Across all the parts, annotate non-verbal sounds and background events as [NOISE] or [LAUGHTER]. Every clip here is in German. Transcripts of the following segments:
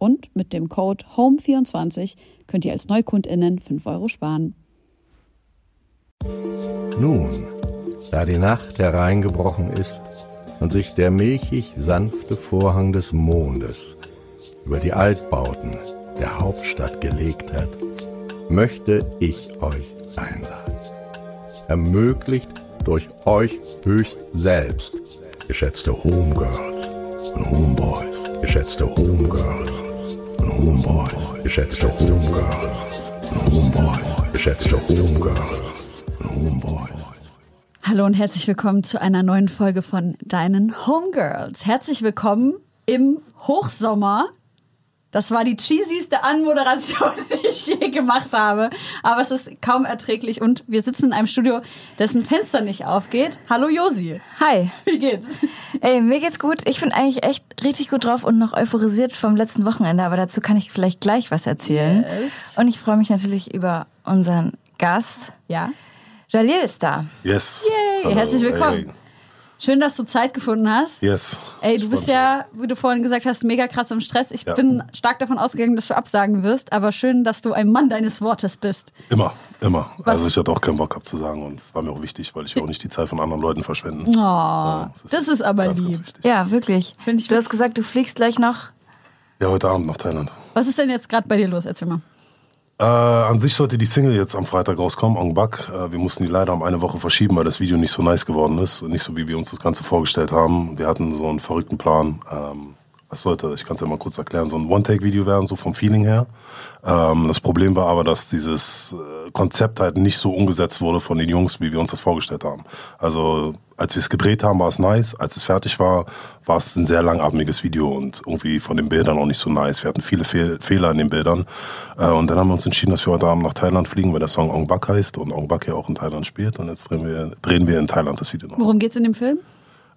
Und mit dem Code HOME24 könnt ihr als NeukundInnen 5 Euro sparen. Nun, da die Nacht hereingebrochen ist und sich der milchig sanfte Vorhang des Mondes über die Altbauten der Hauptstadt gelegt hat, möchte ich euch einladen. Ermöglicht durch euch höchst selbst, geschätzte Homegirls und Homeboys, geschätzte Homegirls und Homeboys, geschätzte Homegirls und Homeboys, geschätzte Homegirls und Homeboys. Hallo und herzlich willkommen zu einer neuen Folge von Deinen Homegirls. Herzlich willkommen im Hochsommer. Das war die cheesyste Anmoderation, [LAUGHS] die ich je gemacht habe. Aber es ist kaum erträglich und wir sitzen in einem Studio, dessen Fenster nicht aufgeht. Hallo Josi. Hi. Wie geht's? Ey, mir geht's gut. Ich bin eigentlich echt richtig gut drauf und noch euphorisiert vom letzten Wochenende, aber dazu kann ich vielleicht gleich was erzählen. Yes. Und ich freue mich natürlich über unseren Gast. Ja. Jalil ist da. Yes. Yay, Hallo. herzlich willkommen. Hey. Schön, dass du Zeit gefunden hast. Yes. Ey, du bist ja, wie du vorhin gesagt hast, mega krass im Stress. Ich Ja. bin stark davon ausgegangen, dass du absagen wirst, aber schön, dass du ein Mann deines Wortes bist. Immer, immer. Was- Also ich hatte auch keinen Bock abzusagen und es war mir auch wichtig, weil ich auch nicht die Zeit von anderen Leuten verschwenden. Oh, das ist aber ganz, ganz lieb. wichtig. Ja, wirklich. Find ich du hast gesagt, du fliegst gleich noch. Ja, heute Abend nach Thailand. Was ist denn jetzt gerade bei dir los? Erzähl mal. Äh, an sich sollte die Single jetzt am Freitag rauskommen, Ong Bak. Äh, wir mussten die leider um eine Woche verschieben, weil das Video nicht so nice geworden ist. Nicht so, wie wir uns das Ganze vorgestellt haben. Wir hatten so einen verrückten Plan. Ähm, es sollte, ich kann es ja mal kurz erklären, so ein One-Take-Video werden, so vom Feeling her. Ähm, das Problem war aber, dass dieses äh, Konzept halt nicht so umgesetzt wurde von den Jungs, wie wir uns das vorgestellt haben. Also als wir es gedreht haben, war es nice. Als es fertig war, war es ein sehr langatmiges Video und irgendwie von den Bildern auch nicht so nice. Wir hatten viele Fehl Fehler in den Bildern. Äh, und dann haben wir uns entschieden, dass wir heute Abend nach Thailand fliegen, weil der Song Ong Bak heißt und Ong Bak ja auch in Thailand spielt. Und jetzt drehen wir, drehen wir in Thailand das Video noch. Worum geht's in dem Film?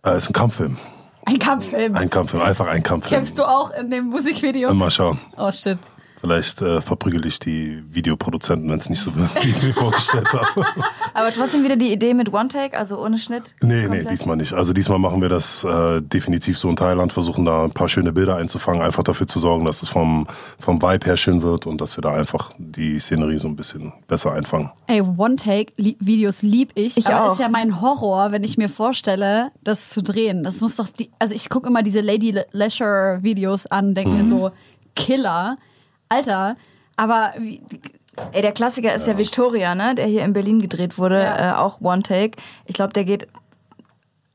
Äh, ist ein Kampffilm. Ein Kampffilm. Ein Kampffilm, einfach ein Kampffilm. Kämpfst du auch in dem Musikvideo? Mal schauen. Oh shit. Vielleicht äh, verprügel ich die Videoproduzenten, wenn es nicht so wird, wie ich es mir vorgestellt habe. [LAUGHS] Aber trotzdem wieder die Idee mit One-Take, also ohne Schnitt. Nee, nee, Komplett. diesmal nicht. Also diesmal machen wir das äh, definitiv so in Thailand, versuchen da ein paar schöne Bilder einzufangen, einfach dafür zu sorgen, dass es vom, vom Vibe her schön wird und dass wir da einfach die Szenerie so ein bisschen besser einfangen. Ey, One-Take-Videos lieb ich. Ich aber auch. ist ja mein Horror, wenn ich mir vorstelle, das zu drehen. Das muss doch die, also ich gucke immer diese Lady Leisure-Videos an, denke mir so, Killer. Alter, aber wie, Ey, der Klassiker ist ja Victoria, ne? Der hier in Berlin gedreht wurde, Ja. äh, auch One-Take. Ich glaube, der geht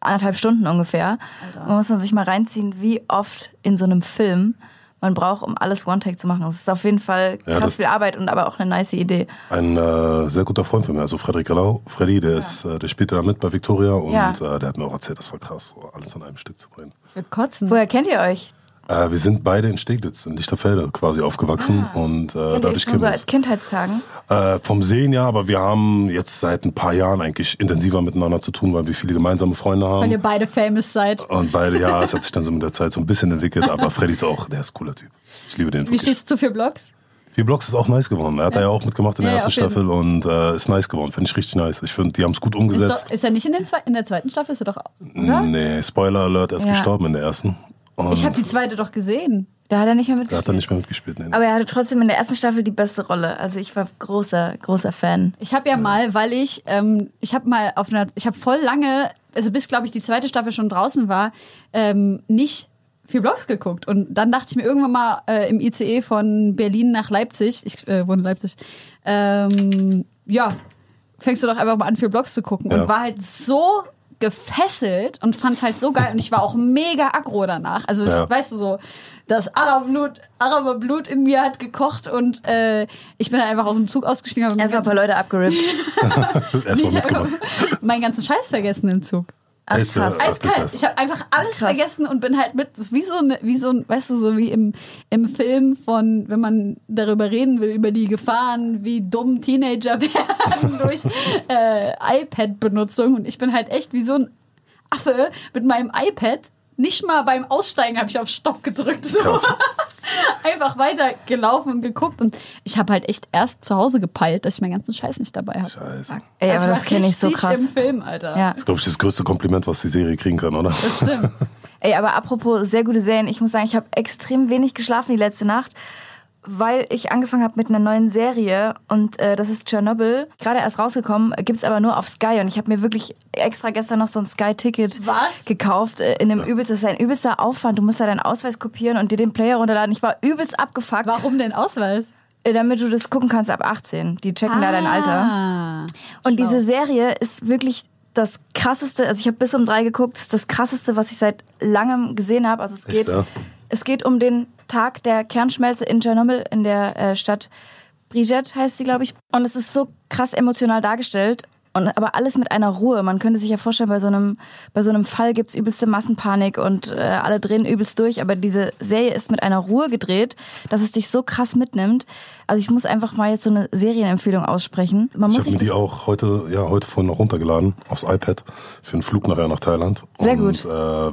anderthalb Stunden ungefähr. Man muss man sich mal reinziehen, wie oft in so einem Film man braucht, um alles One-Take zu machen. Es ist auf jeden Fall Ja, krass das- viel Arbeit und aber auch eine nice Idee. Ein äh, sehr guter Freund von mir, also Frederik Lau. Freddy, der, ist, äh, der spielte da mit bei Victoria und Ja. äh, der hat mir auch erzählt, das war krass, so alles an einem Stück zu bringen. ich würde kotzen. Woher kennt ihr euch? Äh, wir sind beide in Steglitz, in Lichterfelde quasi aufgewachsen und äh, dadurch kennen wir uns. Kindheitstagen? Äh, vom Sehen ja, aber wir haben jetzt seit ein paar Jahren eigentlich intensiver miteinander zu tun, weil wir viele gemeinsame Freunde Weil ihr haben. beide famous seid. Und beide, ja, es hat sich dann so mit der Zeit so ein bisschen entwickelt, [LAUGHS] aber Freddy ist auch, der ist ein cooler Typ. Ich liebe den Wie wirklich. stehst du zu vier Blogs? Vier Blocks ist auch nice geworden. Er hat da ja auch mitgemacht in der Ja, ja, ersten Staffel und äh, ist nice geworden. Finde ich richtig nice. Ich finde, die haben es gut Ist, umgesetzt. doch, ist er nicht in, den zwei, in der zweiten Staffel? Ist er doch, oder? Nee, Spoiler Alert, er ist Ja. gestorben in der ersten. Und Ich habe die zweite doch gesehen. Da hat er nicht mehr da hat er mitgespielt. nicht mehr mitgespielt. Nee. Aber er hatte trotzdem in der ersten Staffel die beste Rolle. Also ich war großer, großer Fan. Ich habe ja mal, weil ich, ähm, ich habe mal auf einer, ich habe voll lange, also bis glaube ich die zweite Staffel schon draußen war, ähm, nicht vier Blogs geguckt. Und dann dachte ich mir irgendwann mal äh, im ICE von Berlin nach Leipzig, ich äh, wohne in Leipzig, ähm, ja, fängst du doch einfach mal an, vier Blogs zu gucken. Ja. Und war halt so gefesselt und fand's halt so geil. Und ich war auch mega aggro danach. Also, ich, Ja. weißt du so, das Araberblut, Araberblut in mir hat gekocht und äh, ich bin dann einfach aus dem Zug ausgestiegen. Erstmal ein paar Leute abgerippt. [LAUGHS] Erstmal habe meinen ganzen Scheiß vergessen im Zug. Ach, krass. Eiskalt. Ich habe einfach alles Krass. vergessen und bin halt mit, wie so, eine, wie so ein, weißt du, so wie im, im Film von, wenn man darüber reden will, über die Gefahren, wie dumm Teenager [LAUGHS] werden durch äh, iPad-Benutzung. Und ich bin halt echt wie so ein Affe mit meinem iPad. Nicht mal beim Aussteigen habe ich auf Stopp gedrückt. So. Krass. [LAUGHS] [LAUGHS] Einfach weiter gelaufen und geguckt. Und ich habe halt echt erst zu Hause gepeilt, dass ich meinen ganzen Scheiß nicht dabei habe. Scheiße. Ey, Also aber ich das war kenne ich so richtig krass. im Film, Alter. Ja. Das ist, glaube ich, das größte Kompliment, was die Serie kriegen kann, oder? Das stimmt. Ey, aber apropos sehr gute Serien, ich muss sagen, ich habe extrem wenig geschlafen die letzte Nacht, weil ich angefangen habe mit einer neuen Serie und äh, das ist Chernobyl. Gerade erst rausgekommen, gibt's aber nur auf Sky und ich habe mir wirklich extra gestern noch so ein Sky-Ticket gekauft. Äh, in einem übelst, das ist ein übelster Aufwand. Du musst da deinen Ausweis kopieren und dir den Player runterladen. Ich war übelst abgefuckt, Warum denn Ausweis? äh, damit du das gucken kannst ab 18. Die checken da dein Alter. Ah, Und schlau. diese Serie ist wirklich das krasseste, also ich habe bis um drei geguckt, das ist das krasseste, was ich seit langem gesehen habe. Also es geht, ja? es geht um den Tag der Kernschmelze in Tschernobyl in der äh, Stadt Briget heißt sie, glaube ich. Und es ist so krass emotional dargestellt. Und aber alles mit einer Ruhe. Man könnte sich ja vorstellen, bei so einem, bei so einem Fall gibt's übelste Massenpanik und äh, alle drehen übelst durch. Aber diese Serie ist mit einer Ruhe gedreht, dass es dich so krass mitnimmt. Also ich muss einfach mal jetzt so eine Serienempfehlung aussprechen. Man Ich muss habe mir die auch heute, ja, heute vorhin noch runtergeladen aufs iPad für einen Flug nachher nach Thailand. Sehr und, gut. Äh,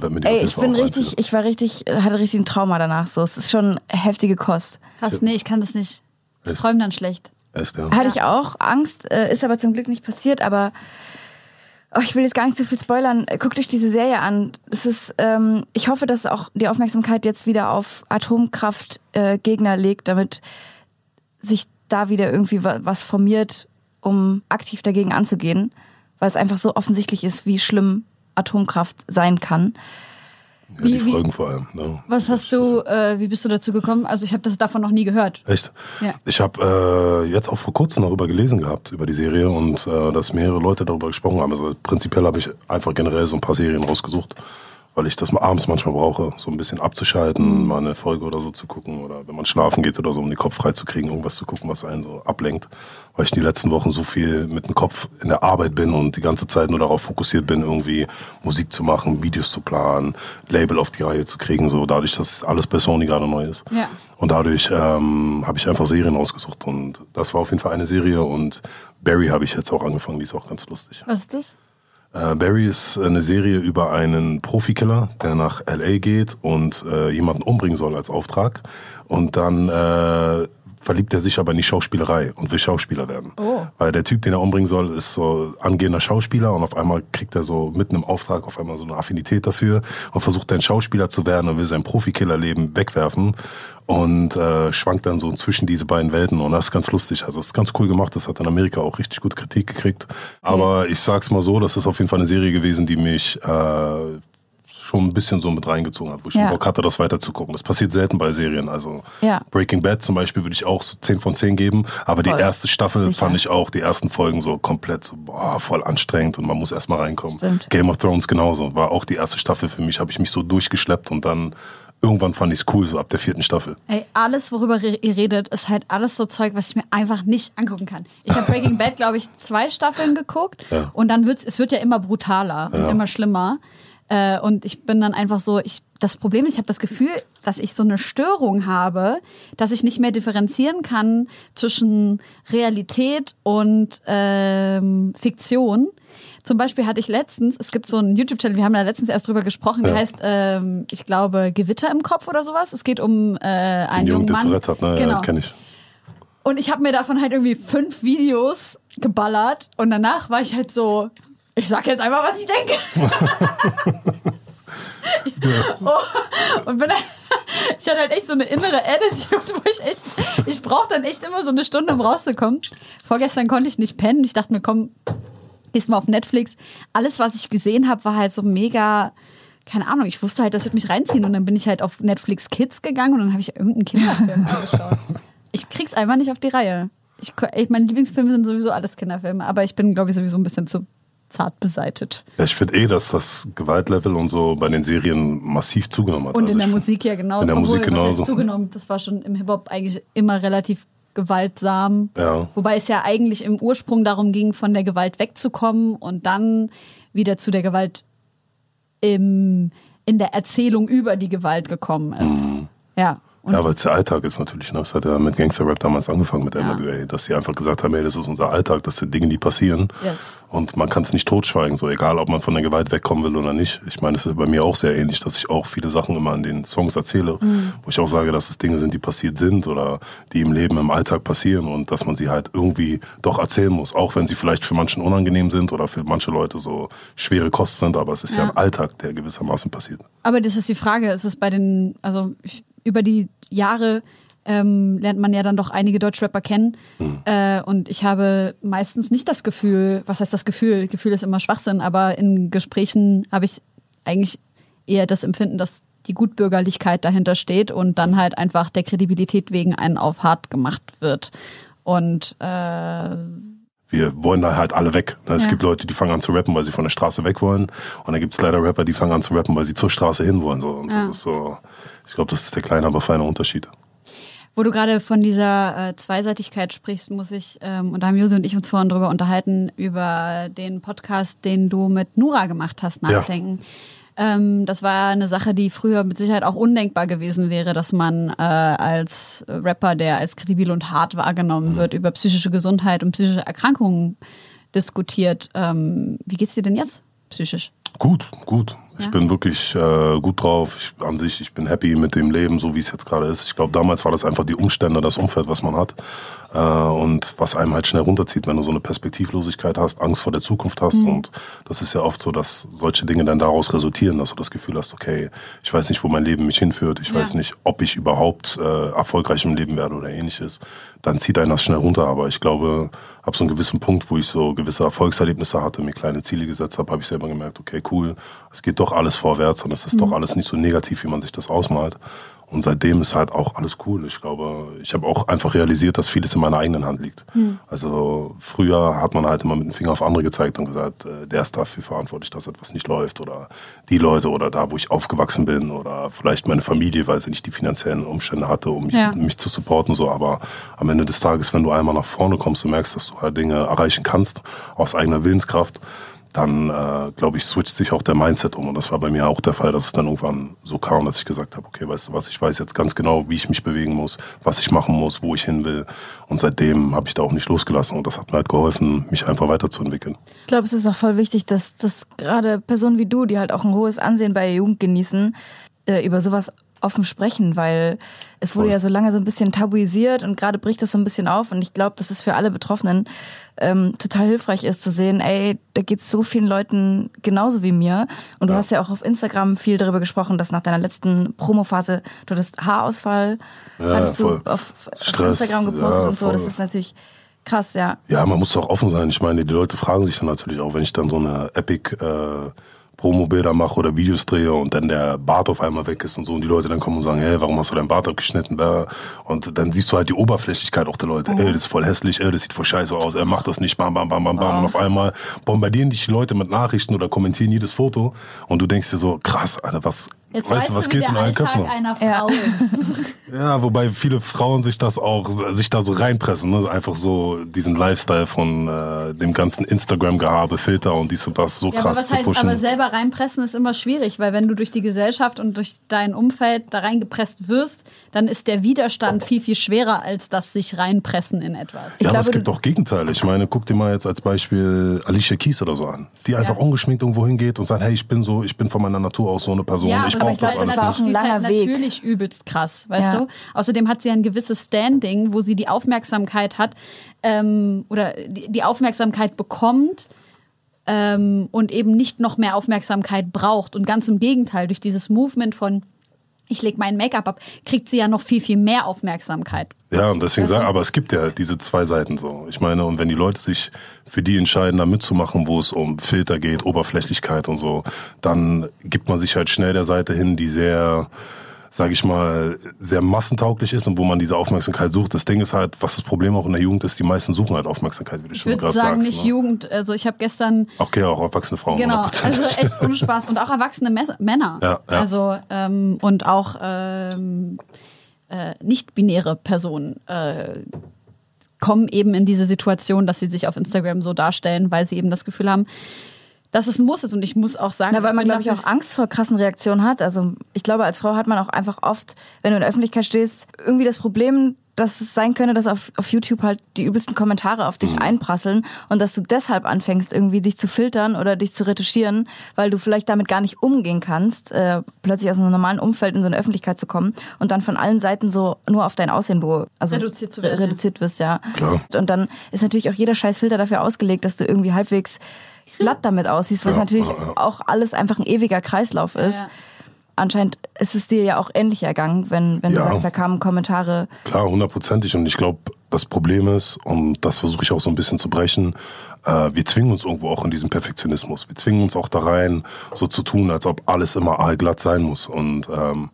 mir die auf Ey, jeden ich Fall bin richtig, reinziehen. ich war richtig, hatte richtig ein Trauma danach. So, es ist schon heftige Kost. Krass, nee, ich kann das nicht. Ich träume dann schlecht. Echt, ja. Hatte ich auch Angst, äh, ist aber zum Glück nicht passiert. Aber oh, ich will jetzt gar nicht so viel spoilern. Äh, Guckt euch diese Serie an. Es ist, ähm, ich hoffe, dass auch die Aufmerksamkeit jetzt wieder auf Atomkraftgegner äh, legt, damit sich da wieder irgendwie wa- was formiert, um aktiv dagegen anzugehen, weil es einfach so offensichtlich ist, wie schlimm Atomkraft sein kann. Ja Wie- die wie- Folgen vor allem. Ne? Was hast du, äh, wie bist du dazu gekommen? Also ich habe das davon noch nie gehört. Echt? Ja. Ich habe äh, jetzt auch vor kurzem darüber gelesen gehabt, über die Serie und äh, dass mehrere Leute darüber gesprochen haben. Also prinzipiell habe ich einfach generell so ein paar Serien rausgesucht, weil ich das mal abends manchmal brauche, so ein bisschen abzuschalten, mal eine Folge oder so zu gucken oder wenn man schlafen geht oder so, um den Kopf frei zu kriegen, irgendwas zu gucken, was einen so ablenkt. Weil ich die letzten Wochen so viel mit dem Kopf in der Arbeit bin und die ganze Zeit nur darauf fokussiert bin, irgendwie Musik zu machen, Videos zu planen, Label auf die Reihe zu kriegen, so dadurch, dass alles bei Sony gerade neu ist. Ja. Und dadurch ähm, habe ich einfach Serien ausgesucht. Und das war auf jeden Fall eine Serie. Und Barry habe ich jetzt auch angefangen, die ist auch ganz lustig. Was ist das? Äh, Barry ist eine Serie über einen Profikiller, der nach LA geht und äh, jemanden umbringen soll als Auftrag. Und dann äh, verliebt er sich aber in die Schauspielerei und will Schauspieler werden. Oh. Weil der Typ, den er umbringen soll, ist so angehender Schauspieler und auf einmal kriegt er so mitten im Auftrag auf einmal so eine Affinität dafür und versucht dann Schauspieler zu werden und will sein Profikillerleben wegwerfen und äh, schwankt dann so zwischen diese beiden Welten und das ist ganz lustig. Also es ist ganz cool gemacht. Das hat in Amerika auch richtig gute Kritik gekriegt. Aber ich sag's mal so, das ist auf jeden Fall eine Serie gewesen, die mich äh, schon ein bisschen so mit reingezogen hat, wo ich Ja. schon Bock hatte, das weiter zu gucken. Das passiert selten bei Serien. Also Ja. Breaking Bad zum Beispiel würde ich auch so 10 von 10 geben. Aber die Voll. erste Staffel Sicher. fand ich auch, die ersten Folgen so komplett so, boah, voll anstrengend und man muss erstmal reinkommen. Stimmt. Game of Thrones genauso. War auch die erste Staffel für mich, habe ich mich so durchgeschleppt und dann irgendwann fand ich es cool, so ab der vierten Staffel. Ey, alles, worüber ihr redet, ist halt alles so Zeug, was ich mir einfach nicht angucken kann. Ich habe Breaking Bad, glaube ich, zwei Staffeln geguckt Ja. und dann wird es wird ja immer brutaler und Ja. immer schlimmer. Äh, und ich bin dann einfach so, ich, das Problem ist, ich habe das Gefühl, dass ich so eine Störung habe, dass ich nicht mehr differenzieren kann zwischen Realität und ähm, Fiktion. Zum Beispiel hatte ich letztens, es gibt so einen YouTube-Channel, wir haben da letztens erst drüber gesprochen, der Ja. heißt, ähm, ich glaube, Gewitter im Kopf oder sowas. Es geht um äh, einen Jungen, der Mann. Tourette hat, ne? Genau. Ja, kenne ich. Und ich habe mir davon halt irgendwie fünf Videos geballert und danach war ich halt so, ich sag jetzt einfach, was ich denke. Oh, und bin halt, [LAUGHS] ich hatte halt echt so eine innere Attitude, wo ich echt, ich brauche dann echt immer so eine Stunde, um rauszukommen. Vorgestern konnte ich nicht pennen. Ich dachte mir, komm, gehst mal auf Netflix. Alles, was ich gesehen habe, war halt so mega keine Ahnung, ich wusste halt, das wird mich reinziehen und dann bin ich halt auf Netflix Kids gegangen und dann habe ich irgendeinen Kinderfilm [LAUGHS] angeschaut. Ich krieg's einfach nicht auf die Reihe. Ich, ich, meine Lieblingsfilme sind sowieso alles Kinderfilme, aber ich bin, glaube ich, sowieso ein bisschen zu zart beseitet. Ja, ich finde eh, dass das Gewaltlevel und so bei den Serien massiv zugenommen hat. Und also in der Musik ja genau. In der Obwohl, Musik genauso. zugenommen. Das war schon im Hip-Hop eigentlich immer relativ gewaltsam. Ja. Wobei es ja eigentlich im Ursprung darum ging, von der Gewalt wegzukommen und dann wieder zu der Gewalt im, in der Erzählung über die Gewalt gekommen ist. Mhm. Ja. Und ja, weil es der Alltag ist natürlich. Ne? Das hat ja mit Gangster-Rap damals angefangen mit Ja. NWA, dass sie einfach gesagt haben, ey, das ist unser Alltag, das sind Dinge, die passieren. yes. Und man kann es nicht totschweigen, so egal, ob man von der Gewalt wegkommen will oder nicht. Ich meine, es ist bei mir auch sehr ähnlich, dass ich auch viele Sachen immer in den Songs erzähle, wo ich auch sage, dass es Dinge sind, die passiert sind oder die im Leben, im Alltag passieren und dass man sie halt irgendwie doch erzählen muss, auch wenn sie vielleicht für manchen unangenehm sind oder für manche Leute so schwere Kost sind, aber es ist ja, Ja. ein Alltag, der gewissermaßen passiert. Aber das ist die Frage, ist es bei den, also ich, über die Jahre ähm, lernt man ja dann doch einige Deutschrapper kennen. Äh, und ich habe meistens nicht das Gefühl, was heißt das Gefühl? Gefühl ist immer Schwachsinn, aber in Gesprächen habe ich eigentlich eher das Empfinden, dass die Gutbürgerlichkeit dahinter steht und dann halt einfach der Kredibilität wegen einen auf hart gemacht wird. Und äh, wir wollen da halt alle weg. Ne? Es Ja. gibt Leute, die fangen an zu rappen, weil sie von der Straße weg wollen. Und dann gibt es leider Rapper, die fangen an zu rappen, weil sie zur Straße hin wollen. So. Und Ja. das ist so, ich glaube, das ist der kleine, aber feine Unterschied. Wo du gerade von dieser äh, Zweiseitigkeit sprichst, muss ich, ähm, und da haben Josi und ich uns vorhin drüber unterhalten, über den Podcast, den du mit Nura gemacht hast, Ja. Ähm, das war eine Sache, die früher mit Sicherheit auch undenkbar gewesen wäre, dass man äh, als Rapper, der als kredibil und hart wahrgenommen Mhm. wird, über psychische Gesundheit und psychische Erkrankungen diskutiert. Ähm, wie geht's dir denn jetzt psychisch? Gut, gut. Ich Ja. bin wirklich äh, gut drauf. Ich, an sich, ich bin happy mit dem Leben, so wie es jetzt gerade ist. Ich glaube, damals war das einfach die Umstände, das Umfeld, was man hat. Äh, und was einem halt schnell runterzieht, wenn du so eine Perspektivlosigkeit hast, Angst vor der Zukunft hast. Und das ist ja oft so, dass solche Dinge dann daraus resultieren, dass du das Gefühl hast, okay, ich weiß nicht, wo mein Leben mich hinführt. Ich Ja. weiß nicht, ob ich überhaupt äh, erfolgreich im Leben werde oder ähnliches. Dann zieht einen das schnell runter. Aber ich glaube, ab so einem gewissen Punkt, wo ich so gewisse Erfolgserlebnisse hatte, mir kleine Ziele gesetzt habe, habe ich selber gemerkt, okay, cool, es geht doch alles vorwärts und es ist doch alles nicht so negativ, wie man sich das ausmalt. Und seitdem ist halt auch alles cool. Ich glaube, ich habe auch einfach realisiert, dass vieles in meiner eigenen Hand liegt. Also früher hat man halt immer mit dem Finger auf andere gezeigt und gesagt, äh, der ist dafür verantwortlich, dass etwas nicht läuft oder die Leute oder da, wo ich aufgewachsen bin oder vielleicht meine Familie, weil sie nicht die finanziellen Umstände hatte, um mich, Ja. mich zu supporten. So, aber am Ende des Tages, wenn du einmal nach vorne kommst und merkst, dass du halt Dinge erreichen kannst aus eigener Willenskraft, dann äh, glaube ich, switcht sich auch der Mindset um. Und das war bei mir auch der Fall, dass es dann irgendwann so kam, dass ich gesagt habe, okay, weißt du was, ich weiß jetzt ganz genau, wie ich mich bewegen muss, was ich machen muss, wo ich hin will. Und seitdem habe ich da auch nicht losgelassen. Und das hat mir halt geholfen, mich einfach weiterzuentwickeln. Ich glaube, es ist auch voll wichtig, dass, dass gerade Personen wie du, die halt auch ein hohes Ansehen bei der Jugend genießen, äh, über sowas offen sprechen, weil es wurde ja so lange so ein bisschen tabuisiert und gerade bricht das so ein bisschen auf und ich glaube, dass es für alle Betroffenen ähm, total hilfreich ist zu sehen, ey, da geht's so vielen Leuten genauso wie mir und du Ja. hast ja auch auf Instagram viel darüber gesprochen, dass nach deiner letzten Promophase du hattest Haarausfall, Ja, hattest voll. du auf, auf Instagram gepostet ja, und so, das ist natürlich krass, ja. Ja, man muss auch offen sein. Ich meine, die Leute fragen sich dann natürlich auch, wenn ich dann so eine Epic äh, Promo-Bilder mache oder Videos drehe und dann der Bart auf einmal weg ist und so und die Leute dann kommen und sagen, hey, warum hast du deinen Bart abgeschnitten? Und dann siehst du halt die Oberflächlichkeit auch der Leute. Ey, das ist voll hässlich, ey, das sieht voll scheiße aus, er macht das nicht, bam, bam, bam, bam, bam. Und auf einmal bombardieren dich die Leute mit Nachrichten oder kommentieren jedes Foto und du denkst dir so, krass, Alter, was, Jetzt weißt du, was wie geht der in euren Köpfen? einer Ja. Frau ist. [LAUGHS] Ja, wobei viele Frauen sich das auch, sich da so reinpressen, ne? einfach so diesen Lifestyle von äh, dem ganzen Instagram-Gehabe, Filter und dies und das so Ja, aber krass was zu heißt, pushen. aber selber reinpressen ist immer schwierig, weil wenn du durch die Gesellschaft und durch dein Umfeld da reingepresst wirst, dann ist der Widerstand viel, viel schwerer als das sich reinpressen in etwas. Ich ja, aber glaube, es gibt auch Gegenteile. Ich meine, guck dir mal jetzt als Beispiel Alicia Keys oder so an, die einfach ungeschminkt irgendwo hingeht und sagt, hey, ich bin so, ich bin von meiner Natur aus so eine Person, Ja, ich aber brauche ich das alles war nicht. auch ein sie ist halt langer Weg. natürlich übelst krass, weißt Ja. du? Außerdem hat sie ein gewisses Standing, wo sie die Aufmerksamkeit hat ähm, oder die, die Aufmerksamkeit bekommt ähm, und eben nicht noch mehr Aufmerksamkeit braucht. Und ganz im Gegenteil, durch dieses Movement von ich lege mein Make-up ab, kriegt sie ja noch viel, viel mehr Aufmerksamkeit. Ja, und deswegen du? sagen, aber es gibt ja diese zwei Seiten so. Ich meine, und wenn die Leute sich für die entscheiden, da mitzumachen, wo es um Filter geht, Oberflächlichkeit und so, dann gibt man sich halt schnell der Seite hin, die sehr, sage ich mal, sehr massentauglich ist und wo man diese Aufmerksamkeit sucht. Das Ding ist halt, was das Problem auch in der Jugend ist, die meisten suchen halt Aufmerksamkeit, wie du Ich schon würde gerade sagen, sagst. nicht ne? Jugend. Also ich habe gestern Okay, auch erwachsene Frauen. Genau, 100%. also echt ohne Spaß. Und auch erwachsene Männer. Ja, ja. Also ähm, und auch ähm, äh, nicht-binäre Personen äh, kommen eben in diese Situation, dass sie sich auf Instagram so darstellen, weil sie eben das Gefühl haben, dass es ein Muss ist. Und ich muss auch sagen, Na, weil man, glaube ich, auch Angst vor krassen Reaktionen hat. Also ich glaube, als Frau hat man auch einfach oft, wenn du in der Öffentlichkeit stehst, irgendwie das Problem, dass es sein könnte, dass auf, auf YouTube halt die übelsten Kommentare auf dich einprasseln und dass du deshalb anfängst, irgendwie dich zu filtern oder dich zu retuschieren, weil du vielleicht damit gar nicht umgehen kannst, äh, plötzlich aus einem normalen Umfeld in so eine Öffentlichkeit zu kommen und dann von allen Seiten so nur auf dein Aussehen also Reduziert zu werden, reduziert wirst, ja. Klar. Und dann ist natürlich auch jeder scheiß Filter dafür ausgelegt, dass du irgendwie halbwegs glatt damit aussiehst, was Ja, natürlich ja, ja. auch alles einfach ein ewiger Kreislauf ist. Ja. Anscheinend ist es dir ja auch ähnlich ergangen, wenn, wenn Ja. du sagst, da kamen Kommentare. Klar, hundertprozentig. Und ich glaube, das Problem ist, und das versuche ich auch so ein bisschen zu brechen, äh, wir zwingen uns irgendwo auch in diesen Perfektionismus. Wir zwingen uns auch da rein, so zu tun, als ob alles immer aalglatt sein muss. Und ähm,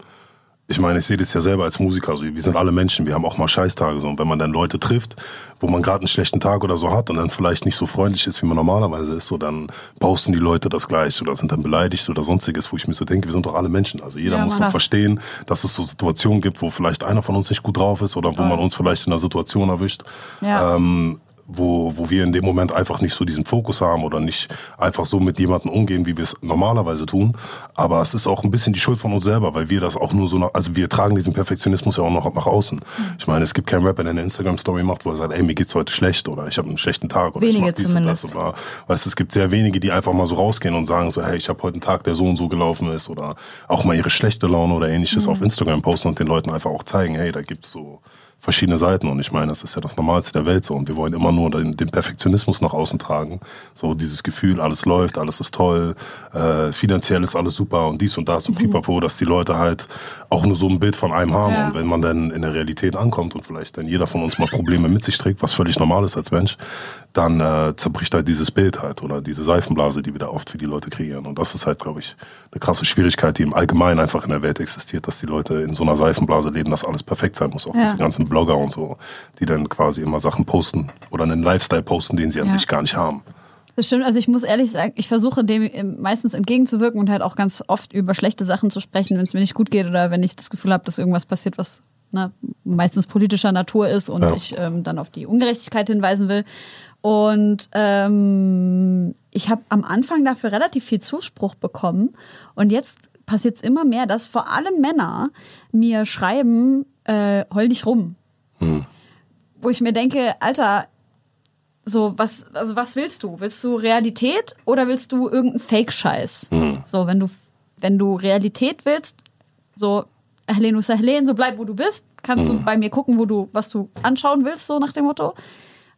ich meine, ich sehe das ja selber als Musiker. Also wir sind alle Menschen, wir haben auch mal Scheißtage. So. Und wenn man dann Leute trifft, wo man gerade einen schlechten Tag oder so hat und dann vielleicht nicht so freundlich ist, wie man normalerweise ist, so dann posten die Leute das gleich oder sind dann beleidigt oder sonstiges, wo ich mir so denke, wir sind doch alle Menschen. Also jeder Ja, muss doch verstehen, dass es so Situationen gibt, wo vielleicht einer von uns nicht gut drauf ist oder wo man uns vielleicht in einer Situation erwischt. Ja. Ähm, wo, wo wir in dem Moment einfach nicht so diesen Fokus haben oder nicht einfach so mit jemandem umgehen, wie wir es normalerweise tun. Aber es ist auch ein bisschen die Schuld von uns selber, weil wir das auch nur so, nach, also wir tragen diesen Perfektionismus ja auch noch nach außen. Ich meine, es gibt keinen Rapper, der eine Instagram-Story macht, wo er sagt, ey, mir geht's heute schlecht oder ich habe einen schlechten Tag oder Wenige ich mach dies zumindest. und das. Oder, weißt es gibt sehr wenige, die einfach mal so rausgehen und sagen so, hey, ich habe heute einen Tag, der so und so gelaufen ist oder auch mal ihre schlechte Laune oder ähnliches auf Instagram posten und den Leuten einfach auch zeigen, hey, da gibt's so verschiedene Seiten und ich meine, das ist ja das Normalste der Welt so und wir wollen immer nur den, den Perfektionismus nach außen tragen. So dieses Gefühl, alles läuft, alles ist toll, äh, finanziell ist alles super und dies und das und pipapo, dass die Leute halt auch nur so ein Bild von einem haben Ja. und wenn man dann in der Realität ankommt und vielleicht dann jeder von uns mal Probleme mit sich trägt, was völlig normal ist als Mensch, dann äh, zerbricht halt dieses Bild halt oder diese Seifenblase, die wir da oft für die Leute kreieren. Und das ist halt, glaube ich, eine krasse Schwierigkeit, die im Allgemeinen einfach in der Welt existiert, dass die Leute in so einer Seifenblase leben, dass alles perfekt sein muss. Auch Ja. diese ganzen Blogger und so, die dann quasi immer Sachen posten oder einen Lifestyle posten, den sie an Ja. sich gar nicht haben. Das stimmt, also ich muss ehrlich sagen, ich versuche dem ähm, meistens entgegenzuwirken und halt auch ganz oft über schlechte Sachen zu sprechen, wenn es mir nicht gut geht oder wenn ich das Gefühl habe, dass irgendwas passiert, was ne, meistens politischer Natur ist und Ja. ich ähm, dann auf die Ungerechtigkeit hinweisen will. Und ähm, ich habe am Anfang dafür relativ viel Zuspruch bekommen und jetzt passiert es immer mehr, dass vor allem Männer mir schreiben, äh, heul nicht rum. Wo ich mir denke, Alter, so, was, also was willst du? Willst du Realität oder willst du irgendeinen Fake-Scheiß? So, wenn du, wenn du Realität willst, so, Helene Helene, so bleib wo du bist, kannst du bei mir gucken, wo du, was du anschauen willst, so nach dem Motto.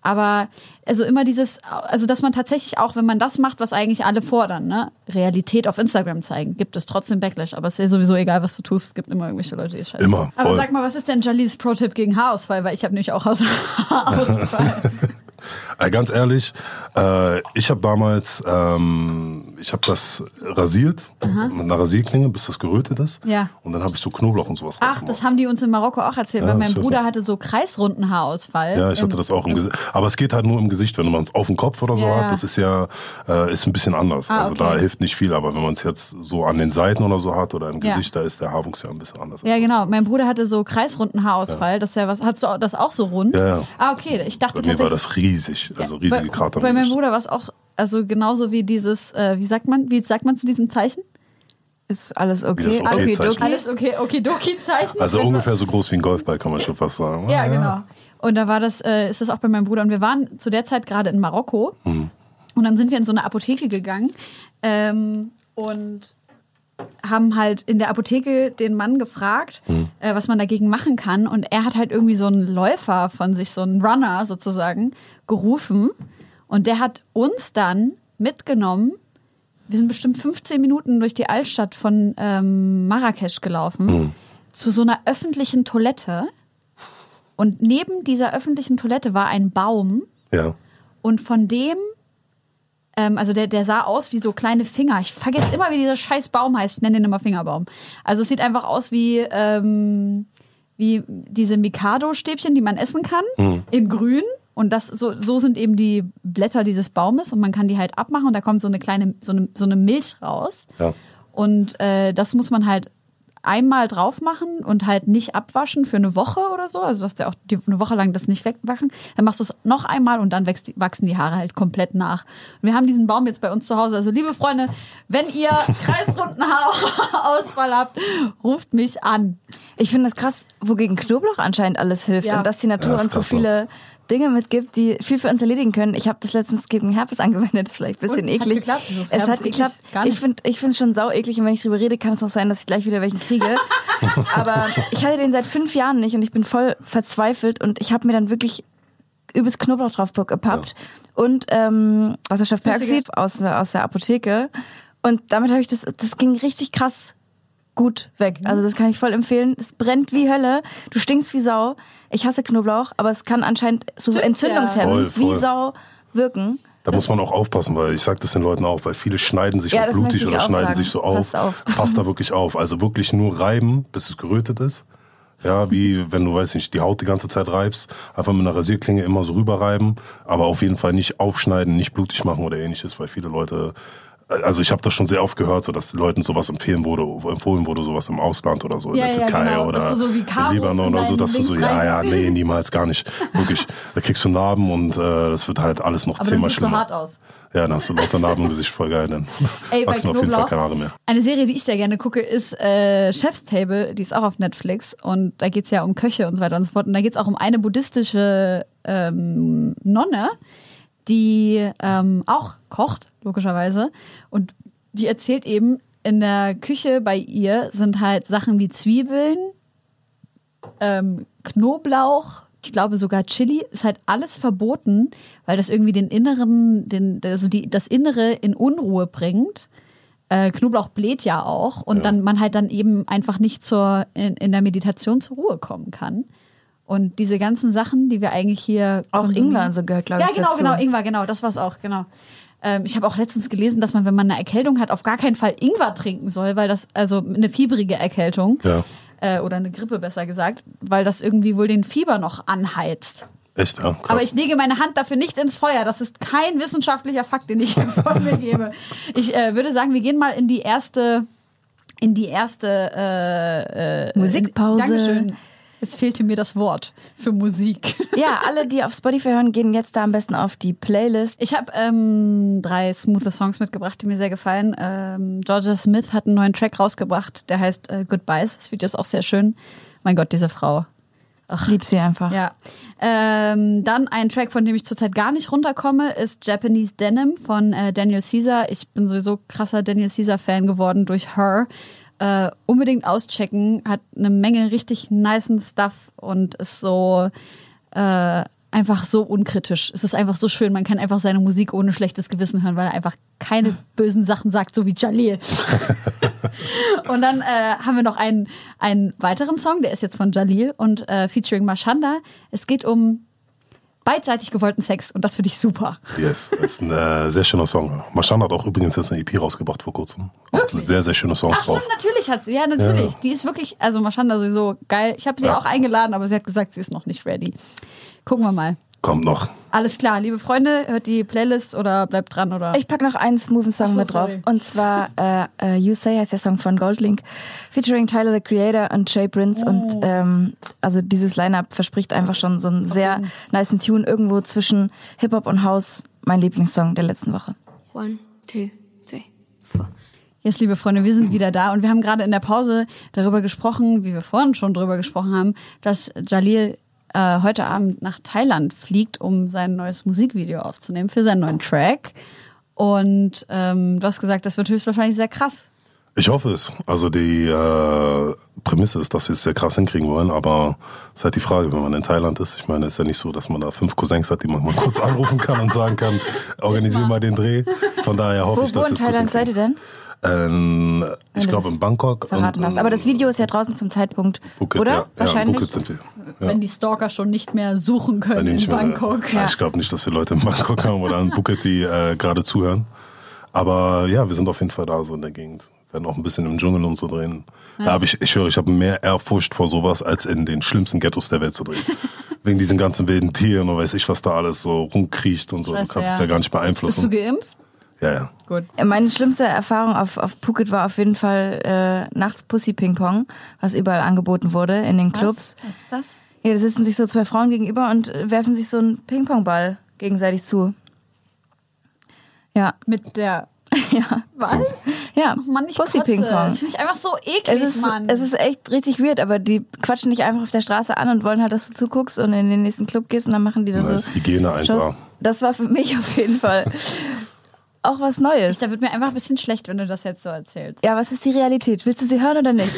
Aber also immer dieses, also dass man tatsächlich auch, wenn man das macht, was eigentlich alle fordern, ne, Realität auf Instagram zeigen, gibt es trotzdem Backlash. Aber es ist ja sowieso egal, was du tust. Es gibt immer irgendwelche Leute, die es scheiße. Immer, Aber voll. sag mal, was ist denn Jalis Pro-Tipp gegen Haarausfall? Weil ich habe nämlich auch Haarausfall. [LAUGHS] Äh, ganz ehrlich, äh, ich habe damals, ähm, ich habe das rasiert mit einer Rasierklinge, bis das gerötet ist. Ja. Und dann habe ich so Knoblauch und sowas Ach, das haben die uns in Marokko auch erzählt, Ja, weil mein Bruder hatte so kreisrunden Haarausfall. Ja, ich hatte das auch im Gesicht. Aber es geht halt nur im Gesicht, wenn man es auf dem Kopf oder so Ja. hat. Das ist ja äh, ist ein bisschen anders. Ah, also okay. da hilft nicht viel. Aber wenn man es jetzt so an den Seiten oder so hat oder im. Gesicht, da ist der Haarwuchs ja ein bisschen anders. Ja, genau. Mein Bruder hatte so kreisrunden Haarausfall. Das ist ja was. Hast du das auch so rund? Ja. Ah, okay. Ich dachte Bei mir war das riesig, also riesige bei, Krater. Bei meinem. Bruder war es auch, also genauso wie dieses, äh, wie sagt man, wie sagt man zu diesem Zeichen? Ist alles okay? Alles Okay-Zeichen. okay? Alles okay, Okidoki-Zeichen. Also Wenn man- ungefähr so groß wie ein Golfball, kann man schon fast sagen. Ja, genau. Und da war das, äh, ist das auch bei meinem Bruder. Und wir waren zu der Zeit gerade in Marokko. Mhm. Und dann sind wir in so eine Apotheke gegangen ähm, und haben halt in der Apotheke den Mann gefragt, Mhm. äh, was man dagegen machen kann. Und er hat halt irgendwie so einen Läufer von sich, so einen Runner sozusagen, gerufen. Und der hat uns dann mitgenommen. Wir sind bestimmt 15 Minuten durch die Altstadt von ähm, Marrakesch gelaufen. zu so einer öffentlichen Toilette. Und neben dieser öffentlichen Toilette war ein Baum. Ja. Und von dem, ähm, also der, der sah aus wie so kleine Finger. Ich vergesse immer, wie dieser scheiß Baum heißt. Ich nenne den immer Fingerbaum. Also es sieht einfach aus wie, ähm, wie diese Mikado-Stäbchen, die man essen kann, in grün. Und das, so, so sind eben die Blätter dieses Baumes und man kann die halt abmachen und da kommt so eine kleine, so eine, so eine Milch raus. Ja. Und äh, das muss man halt einmal drauf machen und halt nicht abwaschen für eine Woche oder so. Also dass der auch die, eine Woche lang das nicht wegwaschen. Dann machst du es noch einmal und dann wächst, die- wachsen die Haare halt komplett nach. Und wir haben diesen Baum jetzt bei uns zu Hause. Also liebe Freunde, wenn ihr kreisrunden Haarausfall [LAUGHS] habt, ruft mich an. Ich finde das krass, wogegen Knoblauch anscheinend alles hilft Ja. und dass die Natur Ja, ist uns so krass, ne? Dinge mitgibt, die viel für uns erledigen können. Ich habe das letztens gegen Herpes angewendet, das ist vielleicht ein bisschen Und? Hat eklig. geklappt? Das Es Herpes hat geklappt. Gar Ich finde ich es schon sau eklig und wenn ich drüber rede, kann es auch sein, dass ich gleich wieder welchen kriege. [LAUGHS] Aber ich hatte den seit fünf Jahren nicht und ich bin voll verzweifelt und ich habe mir dann wirklich übelst Knoblauch drauf gepappt und ähm, Wasserstoffperoxid aus, aus der Apotheke. Und damit habe ich das, das ging richtig krass gut weg. Mhm. Also das kann ich voll empfehlen. Es brennt wie Hölle. Du stinkst wie Sau. Ich hasse Knoblauch, aber es kann anscheinend so Stimmt, entzündungshemmend ja. Voll, voll. wie Sau wirken. Da muss man auch aufpassen, weil ich sage das den Leuten auch, weil viele schneiden sich Ja, blutig oder schneiden sagen. sich so auf. Passt auf. Passt da wirklich auf. Also wirklich nur reiben, bis es gerötet ist. Ja, wie wenn du, weiß nicht, die Haut die ganze Zeit reibst, einfach mit einer Rasierklinge immer so rüberreiben, aber auf jeden Fall nicht aufschneiden, nicht blutig machen oder ähnliches, weil viele Leute, also ich habe das schon sehr oft gehört, so dass Leuten sowas empfehlen wurde, empfohlen wurde, sowas im Ausland oder so, Ja, in der ja, Türkei genau, oder so wie im Libanon oder so, dass du so, ja, ja, nee, niemals, gar nicht. Wirklich, da kriegst du Narben und äh, das wird halt alles noch Aber zehnmal siehst du schlimmer. hart aus. Ja, dann hast du lauter Narben im Gesicht, voll geil. Dann [LAUGHS] Ey, wachsen auf jeden Fall keine Haare mehr. Eine Serie, die ich sehr gerne gucke, ist äh, Chef's Table. Die ist auch auf Netflix. Und da geht's ja um Köche und so weiter und so fort. Und da geht's auch um eine buddhistische ähm, Nonne, die ähm, auch kocht, logischerweise. Und die erzählt eben, in der Küche bei ihr sind halt Sachen wie Zwiebeln, ähm, Knoblauch, ich glaube sogar Chili, ist halt alles verboten, weil das irgendwie den inneren, den, also die, das Innere in Unruhe bringt. Äh, Knoblauch bläht ja auch und Ja. dann man halt dann eben einfach nicht zur, in, in der Meditation zur Ruhe kommen kann. Und diese ganzen Sachen, die wir eigentlich hier Auch Ingwer und so gehört, glaube ja, ich, genau, dazu. genau, Ingwer, genau, das war's auch, genau. Ähm, ich habe auch letztens gelesen, dass man, wenn man eine Erkältung hat, auf gar keinen Fall Ingwer trinken soll, weil das, also eine fiebrige Erkältung Ja, äh, oder eine Grippe besser gesagt, weil das irgendwie wohl den Fieber noch anheizt. echt, ja. Krass. Aber ich lege meine Hand dafür nicht ins Feuer. Das ist kein wissenschaftlicher Fakt, den ich hier [LAUGHS] von mir gebe. Ich äh, würde sagen, wir gehen mal in die erste, in die erste äh, äh, Musikpause. In, Dankeschön. Jetzt fehlte mir das Wort für Musik. [LAUGHS] Ja, alle, die auf Spotify hören, gehen jetzt da am besten auf die Playlist. Ich habe ähm, drei smooth Songs mitgebracht, die mir sehr gefallen. Ähm, Georgia Smith hat einen neuen Track rausgebracht, der heißt äh, Goodbyes. Das Video ist auch sehr schön. Mein Gott, diese Frau. Ach, lieb sie einfach. Ja. Ähm, dann ein Track, von dem ich zurzeit gar nicht runterkomme, ist Japanese Denim von äh, Daniel Caesar. Ich bin sowieso krasser Daniel Caesar-Fan geworden durch Her. Äh, unbedingt auschecken, hat eine Menge richtig nicen Stuff und ist so äh, einfach so unkritisch. Es ist einfach so schön, man kann einfach seine Musik ohne schlechtes Gewissen hören, weil er einfach keine [LAUGHS] bösen Sachen sagt, so wie Jalil. [LAUGHS] Und dann äh, haben wir noch einen, einen weiteren Song, der ist jetzt von Jalil und äh, featuring Mashanda. Es geht um beidseitig gewollten Sex und das finde ich super. Yes, das ist ein äh, sehr schöner Song. Maschan hat auch übrigens jetzt eine EP rausgebracht vor kurzem. Auch sehr, sehr schöne Songs Ach drauf. stimmt, natürlich hat sie. Ja, natürlich. Ja. Die ist wirklich, also Mashanda sowieso geil. Ich habe sie Ja. auch eingeladen, aber sie hat gesagt, sie ist noch nicht ready. Gucken wir mal. Kommt noch. Alles klar, liebe Freunde, hört die Playlist oder bleibt dran oder. Ich pack noch einen smoothen Song so, mit drauf. sorry. Und zwar äh, äh, You Say heißt der Song von Goldlink, featuring Tyler the Creator und Jay Prince. Oh. Und ähm, also dieses Line-Up verspricht einfach schon so einen sehr niceen Tune irgendwo zwischen Hip-Hop und House. Mein Lieblingssong der letzten Woche. One, two, three, four. Jetzt, liebe Freunde, wir sind wieder da und wir haben gerade in der Pause darüber gesprochen, wie wir vorhin schon darüber gesprochen haben, dass Jalil äh, heute Abend nach Thailand fliegt, um sein neues Musikvideo aufzunehmen für seinen neuen Track. Und ähm, du hast gesagt, das wird höchstwahrscheinlich sehr krass. Ich hoffe es. Also die äh, Prämisse ist, dass wir es sehr krass hinkriegen wollen, aber es ist halt die Frage, wenn man in Thailand ist. Ich meine, es ist ja nicht so, dass man da fünf Cousins hat, die man mal kurz anrufen kann und sagen kann, [LAUGHS] organisier mal den Dreh. Von daher hoffe Wo, ich, wo dass wir in Thailand seid ihr denn? Ähm, ich glaube in Bangkok. verraten und, hast. Aber das Video ist ja draußen zum Zeitpunkt, Phuket, oder? Ja, ja, in Wahrscheinlich. Phuket sind wir. Ja. Wenn die Stalker schon nicht mehr suchen können in nicht mehr- Bangkok. Ja. Ich glaube nicht, dass wir Leute in Bangkok haben oder in Phuket, die äh, gerade zuhören. Aber ja, wir sind auf jeden Fall da so in der Gegend. Werden auch ein bisschen im Dschungel und so drehen. Da habe ich, ich höre, ich habe mehr Ehrfurcht vor sowas, als in den schlimmsten Ghettos der Welt zu drehen. [LAUGHS] Wegen diesen ganzen wilden Tieren und weiß ich, was da alles so rumkriecht und so. Du kannst es ja. ja gar nicht Bist du beeinflussen. geimpft? Ja, ja. Gut. Meine schlimmste Erfahrung auf, auf Phuket war auf jeden Fall äh, nachts Pussy Ping Pong, was überall angeboten wurde in den Clubs. Was ist das? Ja, da sitzen sich so zwei Frauen gegenüber und werfen sich so einen Ping-Pong-Ball gegenseitig zu. Ja, Mit der. [LAUGHS] ja, Was? ja. Ach Mann, ich Pussy kotze. Ping Pong. Das finde ich einfach so eklig, Es ist, Mann. es ist echt richtig weird, aber die quatschen dich einfach auf der Straße an und wollen halt, dass du zuguckst und in den nächsten Club gehst und dann machen die da Nice. so. Hygiene 1A. Shows. Das war für mich auf jeden Fall [LAUGHS] auch was Neues. da wird mir einfach ein bisschen schlecht, wenn du das jetzt so erzählst. Ja, was ist die Realität? Willst du sie hören oder nicht?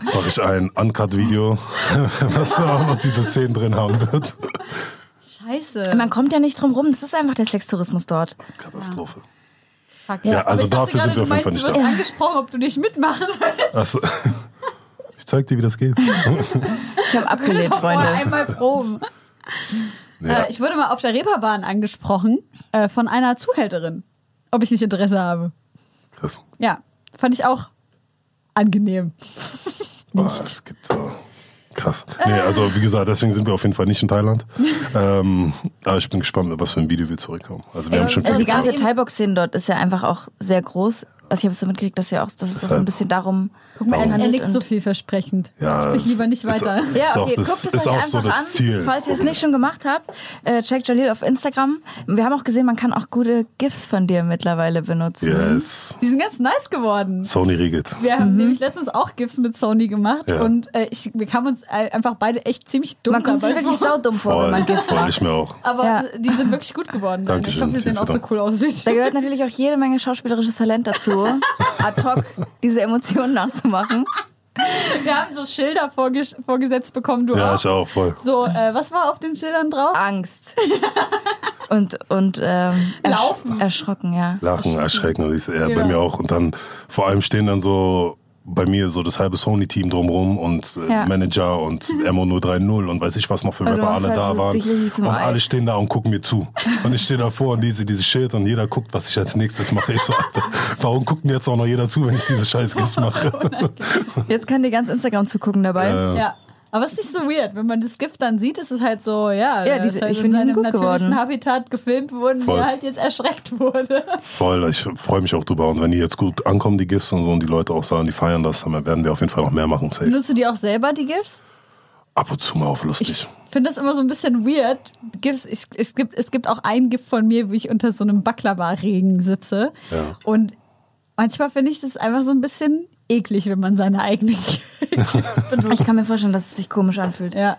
Jetzt mache ich ein Uncut-Video, [LAUGHS] was da auch noch diese Szenen drin haben wird. Scheiße. Man kommt ja nicht drum rum. Das ist einfach der Sextourismus dort. Katastrophe. Fuck. Ja, Aber also ich dafür sind wir auf du jeden Fall nicht Du da. wirst angesprochen, ob du nicht mitmachen willst. Also, [LAUGHS] ich zeig dir, wie das geht. [LAUGHS] Ich habe abgelehnt, Freunde. einmal proben. Ja. Äh, ich wurde mal auf der Reeperbahn angesprochen äh, von einer Zuhälterin, ob ich nicht Interesse habe. Krass. Ja, fand ich auch angenehm. [LAUGHS] Boah, es gibt so. Krass. Nee, also wie gesagt, deswegen sind wir auf jeden Fall nicht in Thailand. [LAUGHS] ähm, aber ich bin gespannt, was für ein Video wir zurückkommen. Also wir haben schon Also viel die ganze Thai-Box-Szene dort ist ja einfach auch sehr groß. Also ich habe so mitgekriegt, dass ja auch, dass es so ein bisschen darum Guck mal, er, er nickt so vielversprechend. Ja, Sprich lieber nicht weiter. Ja, Ist auch okay, das- guckt es ist euch auch einfach so das an. Ziel. Falls ihr es nicht schon gemacht habt, äh, checkt Jalil auf Instagram. Wir haben auch gesehen, man kann auch gute GIFs von dir mittlerweile benutzen. Yes. Die sind ganz nice geworden. Sony Riget. Wir haben nämlich letztens auch GIFs mit Sony gemacht Ja. und äh, ich, wir kamen uns äh, einfach beide echt ziemlich dumm Man kommt sich wirklich vor. saudumm vor, wenn man GIFs voll macht. ich mir auch. Aber Ja. die sind wirklich gut geworden. Daniel. [LAUGHS] ich Dankeschön, hoffe, wir sehen auch so cool aus. wie Da gehört natürlich auch jede Menge schauspielerisches Talent dazu, [LAUGHS] ad hoc diese Emotionen nachzumachen. Wir haben so Schilder vorges vorgesetzt bekommen, du Ja, auch. ich auch voll. So, äh, was war auf den Schildern drauf? Angst. Und, und ähm, ersch Laufen. erschrocken, ja. Lachen, erschrecken, das ist eher bei Genau. mir auch. Und dann vor allem stehen dann so bei mir so das halbe Sony-Team drumrum und äh, Ja. Manager und Emo 030 und weiß ich was noch für Rapper alle halt da waren. Und Ei. alle stehen da und gucken mir zu. [LAUGHS] Und ich stehe davor und lese dieses Schild und jeder guckt, was ich als nächstes mache. Ich so, Alter, warum guckt mir jetzt auch noch jeder zu, wenn ich diese scheiß [LAUGHS] Gifts mache? Jetzt kann dir ganz Instagram zugucken dabei. Äh, Ja. Aber es ist nicht so weird. Wenn man das Gift dann sieht, ist es halt so, ja, Ja, diese- halt ich in finde, die sind seinem natürlichen geworden. Habitat gefilmt worden, wie Voll. er halt jetzt erschreckt wurde. Voll, ich freue mich auch drüber. Und wenn die jetzt gut ankommen, die Gifts und so, und die Leute auch sagen, die feiern das, dann werden wir auf jeden Fall noch mehr machen. Safe. Benutzt du die auch selber, die Gifts? Ab und zu mal auf lustig. Ich finde das immer so ein bisschen weird. Gifts, ich, es, gibt, es gibt auch ein Gift von mir, wie ich unter so einem Baklava-Regen sitze. Ja. Und manchmal finde ich das einfach so ein bisschen eklig, wenn man seine eigenen [LAUGHS] Gifts benutzt. Ich kann mir vorstellen, dass es sich komisch anfühlt. Ja.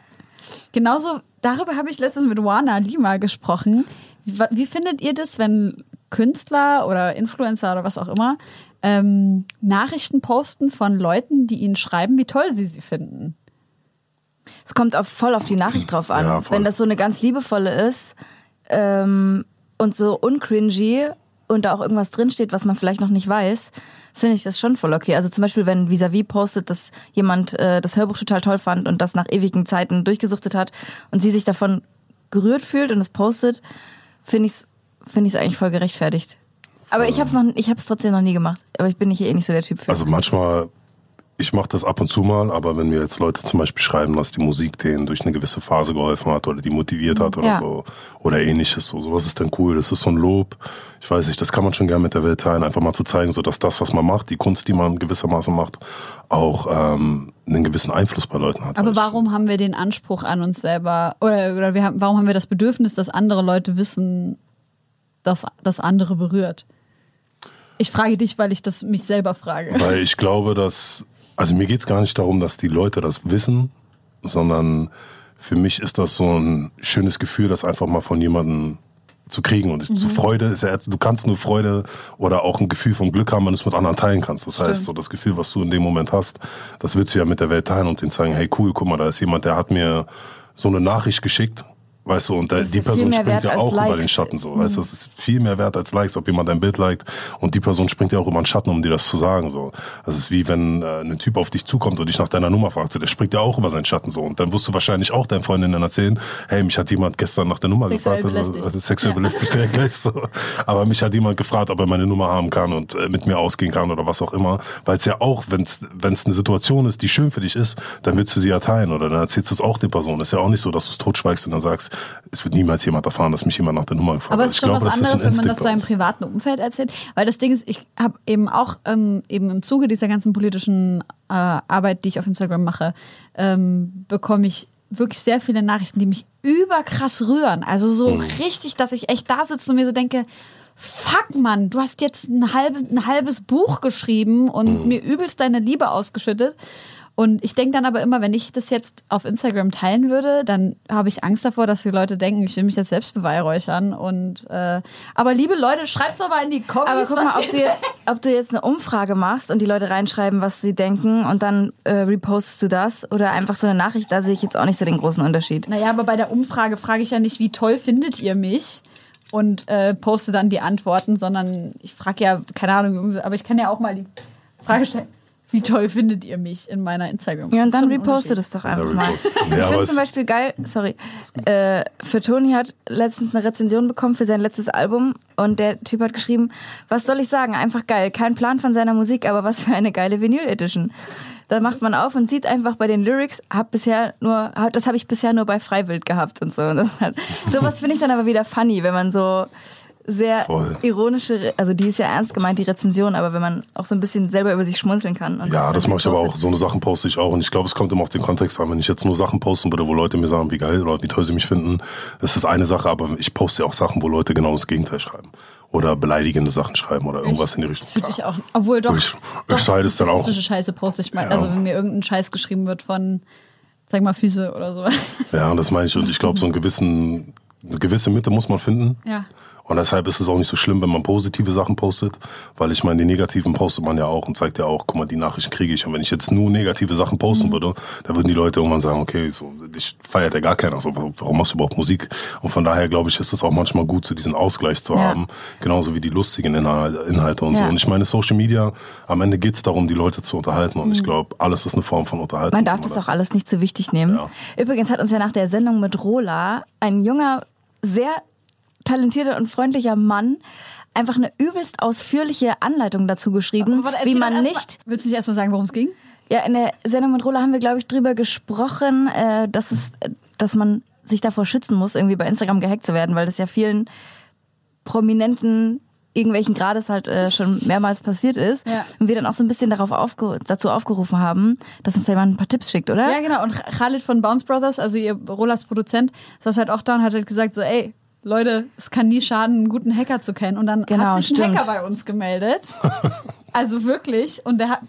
Genauso, darüber habe ich letztens mit Wana Lima gesprochen. Wie, wie findet ihr das, wenn Künstler oder Influencer oder was auch immer ähm, Nachrichten posten von Leuten, die ihnen schreiben, wie toll sie sie finden? Es kommt auf, voll auf die Nachricht drauf an. Ja. Wenn das so eine ganz liebevolle ist ähm, und so uncringy und da auch irgendwas drinsteht, was man vielleicht noch nicht weiß, finde ich das schon voll okay. Also zum Beispiel, wenn Visavi postet, dass jemand äh, das Hörbuch total toll fand und das nach ewigen Zeiten durchgesuchtet hat und sie sich davon gerührt fühlt und es postet, finde ich es finde ich eigentlich voll gerechtfertigt. Aber ich habe es noch, ich habe es trotzdem noch nie gemacht. Aber ich bin nicht eh nicht so der Typ für. Also manchmal, ich mache das ab und zu mal, aber wenn mir jetzt Leute zum Beispiel schreiben, dass die Musik denen durch eine gewisse Phase geholfen hat oder die motiviert hat oder Ja. so oder ähnliches, so sowas ist dann cool. Das ist so ein Lob. Ich weiß nicht, das kann man schon gerne mit der Welt teilen, einfach mal zu zeigen, so dass das, was man macht, die Kunst, die man gewissermaßen macht, auch ähm, einen gewissen Einfluss bei Leuten hat. Aber ich- warum haben wir den Anspruch an uns selber oder, oder wir haben, warum haben wir das Bedürfnis, dass andere Leute wissen, dass das andere berührt? Ich frage dich, weil ich das mich selber frage. Weil ich glaube, dass, also mir geht's gar nicht darum, dass die Leute das wissen, sondern für mich ist das so ein schönes Gefühl, das einfach mal von jemandem zu kriegen. Und Mhm. zu Freude ist ja, du kannst nur Freude oder auch ein Gefühl von Glück haben, wenn du es mit anderen teilen kannst. Das heißt, Stimmt. so das Gefühl, was du in dem Moment hast, das willst du ja mit der Welt teilen und denen sagen, hey cool, guck mal, da ist jemand, der hat mir so eine Nachricht geschickt Weißt du, und da, Das die Person springt ja auch über Likes. den Schatten so. Weißt du, es ist viel mehr wert als Likes, ob jemand dein Bild liked und die Person springt ja auch über den Schatten, um dir das zu sagen. So. Das ist wie wenn äh, ein Typ auf dich zukommt und dich nach deiner Nummer fragt. So, der springt ja auch über seinen Schatten so. Und dann wirst du wahrscheinlich auch deinen Freundinnen erzählen, hey, mich hat jemand gestern nach der Nummer Sexuell gefragt. belästigt. Also, sexuell belästigt [LAUGHS] direkt gleich so. Aber mich hat jemand gefragt, ob er meine Nummer haben kann und äh, mit mir ausgehen kann oder was auch immer. Weil es ja auch, wenn es eine Situation ist, die schön für dich ist, dann willst du sie ja teilen oder dann erzählst du es auch der Person. ist ja auch nicht so, dass du es totschweigst und dann sagst, es wird niemals jemand erfahren, dass mich jemand nach der Nummer gefragt Aber hat. es ist schon glaube, was anderes, wenn man das seinem privaten Umfeld erzählt. Weil das Ding ist, ich habe eben auch ähm, eben im Zuge dieser ganzen politischen äh, Arbeit, die ich auf Instagram mache, ähm, bekomme ich wirklich sehr viele Nachrichten, die mich überkrass rühren. Also so Mhm. richtig, dass ich echt da sitze und mir so denke, fuck Mann, du hast jetzt ein halbes, ein halbes Buch geschrieben und Mhm. mir übelst deine Liebe ausgeschüttet. Und ich denke dann aber immer, wenn ich das jetzt auf Instagram teilen würde, dann habe ich Angst davor, dass die Leute denken, ich will mich jetzt selbst beweihräuchern. Und äh, aber liebe Leute, schreibt's doch mal in die Kommis. Aber guck mal, ob du, jetzt, ob du jetzt eine Umfrage machst und die Leute reinschreiben, was sie denken und dann äh, repostest du das oder einfach so eine Nachricht, da sehe ich jetzt auch nicht so den großen Unterschied. Naja, aber bei der Umfrage frage ich ja nicht, wie toll findet ihr mich? Und äh, poste dann die Antworten, sondern ich frage ja, keine Ahnung, aber ich kann ja auch mal die Frage stellen, wie toll findet ihr mich in meiner Instagram? Ja, und dann schon ein reposte Unterschied. das doch einfach mal. Ich Ja, aber finde es- zum Beispiel geil, sorry, äh, für Toni hat letztens eine Rezension bekommen für sein letztes Album und der Typ hat geschrieben, was soll ich sagen, einfach geil, kein Plan von seiner Musik, aber was für eine geile Vinyl Edition. Da macht man auf und sieht einfach bei den Lyrics, hab bisher nur, das habe ich bisher nur bei Freiwild gehabt und so. Und das hat, sowas finde ich dann aber wieder funny, wenn man so sehr Voll. ironische, also die ist ja ernst gemeint, die Rezension, aber wenn man auch so ein bisschen selber über sich schmunzeln kann. Und Ja, das mache ich aber auch. So eine Sachen poste ich auch. Und ich glaube, es kommt immer auf den Kontext an. Wenn ich jetzt nur Sachen posten würde, wo Leute mir sagen, wie geil oder wie toll sie mich finden, das ist eine Sache. Aber ich poste auch Sachen, wo Leute genau das Gegenteil schreiben. Oder beleidigende Sachen schreiben oder irgendwas in die Richtung. Das würde ich auch. Obwohl doch. Ich- doch ich teile es dann auch. Scheiße poste ich mal. Ja. Also wenn mir irgendein Scheiß geschrieben wird von, sag mal, Füße oder sowas. Ja, und das meine ich. Und ich glaube, so einen gewissen, eine gewisse Mitte muss man finden. Ja. Und deshalb ist es auch nicht so schlimm, wenn man positive Sachen postet, weil ich meine, die negativen postet man ja auch und zeigt ja auch, guck mal, die Nachrichten kriege ich. Und wenn ich jetzt nur negative Sachen posten würde, dann würden die Leute irgendwann sagen, okay, so, dich feiert ja gar keiner. So, warum machst du überhaupt Musik? Und von daher glaube ich, ist es auch manchmal gut, so diesen Ausgleich zu Ja. haben, genauso wie die lustigen Inhal- Inhalte und so. Ja. Und ich meine, Social Media, am Ende geht es darum, die Leute zu unterhalten. Und ich glaube, alles ist eine Form von Unterhaltung. Man darf das auch alles nicht zu wichtig nehmen. Ja. Übrigens hat uns ja nach der Sendung mit Rola ein junger, sehr talentierter und freundlicher Mann einfach eine übelst ausführliche Anleitung dazu geschrieben, warte, wie man nicht. Mal, willst du nicht erstmal sagen, worum es ging? Ja, in der Sendung mit Rola haben wir, glaube ich, drüber gesprochen, äh, dass es, dass man sich davor schützen muss, irgendwie bei Instagram gehackt zu werden, weil das ja vielen Prominenten irgendwelchen Grades halt äh, schon mehrmals passiert ist. Ja. Und wir dann auch so ein bisschen darauf aufge dazu aufgerufen haben, dass uns da jemand ein paar Tipps schickt, oder? Ja, genau. Und Khalid von Bounce Brothers, also ihr Rolas Produzent, saß halt auch da und hat halt gesagt so, ey, Leute, es kann nie schaden, einen guten Hacker zu kennen. Und dann Genau, hat sich ein stimmt. Hacker bei uns gemeldet. [LAUGHS] also wirklich. Und der hat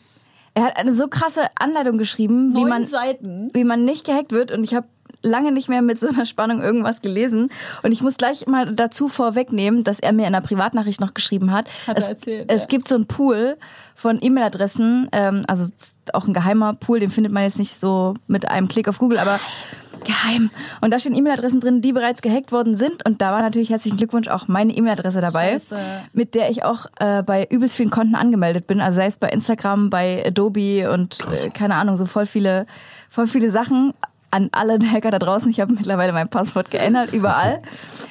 Er hat eine so krasse Anleitung geschrieben, wie man, Seiten. wie man nicht gehackt wird. Und ich habe lange nicht mehr mit so einer Spannung irgendwas gelesen. Und ich muss gleich mal dazu vorwegnehmen, dass er mir in einer Privatnachricht noch geschrieben hat. Hat es er erzählt, es ja. gibt so einen Pool von E-Mail-Adressen, ähm, also auch ein geheimer Pool, den findet man jetzt nicht so mit einem Klick auf Google, aber geheim. Und da stehen E-Mail-Adressen drin, die bereits gehackt worden sind. Und da war natürlich herzlichen Glückwunsch auch meine E-Mail-Adresse dabei, Scheiße. mit der ich auch äh, bei übelst vielen Konten angemeldet bin. Also sei es bei Instagram, bei Adobe und äh, keine Ahnung, so voll viele, voll viele Sachen. An alle [LAUGHS] Hacker da draußen, ich habe mittlerweile mein Passwort geändert, überall.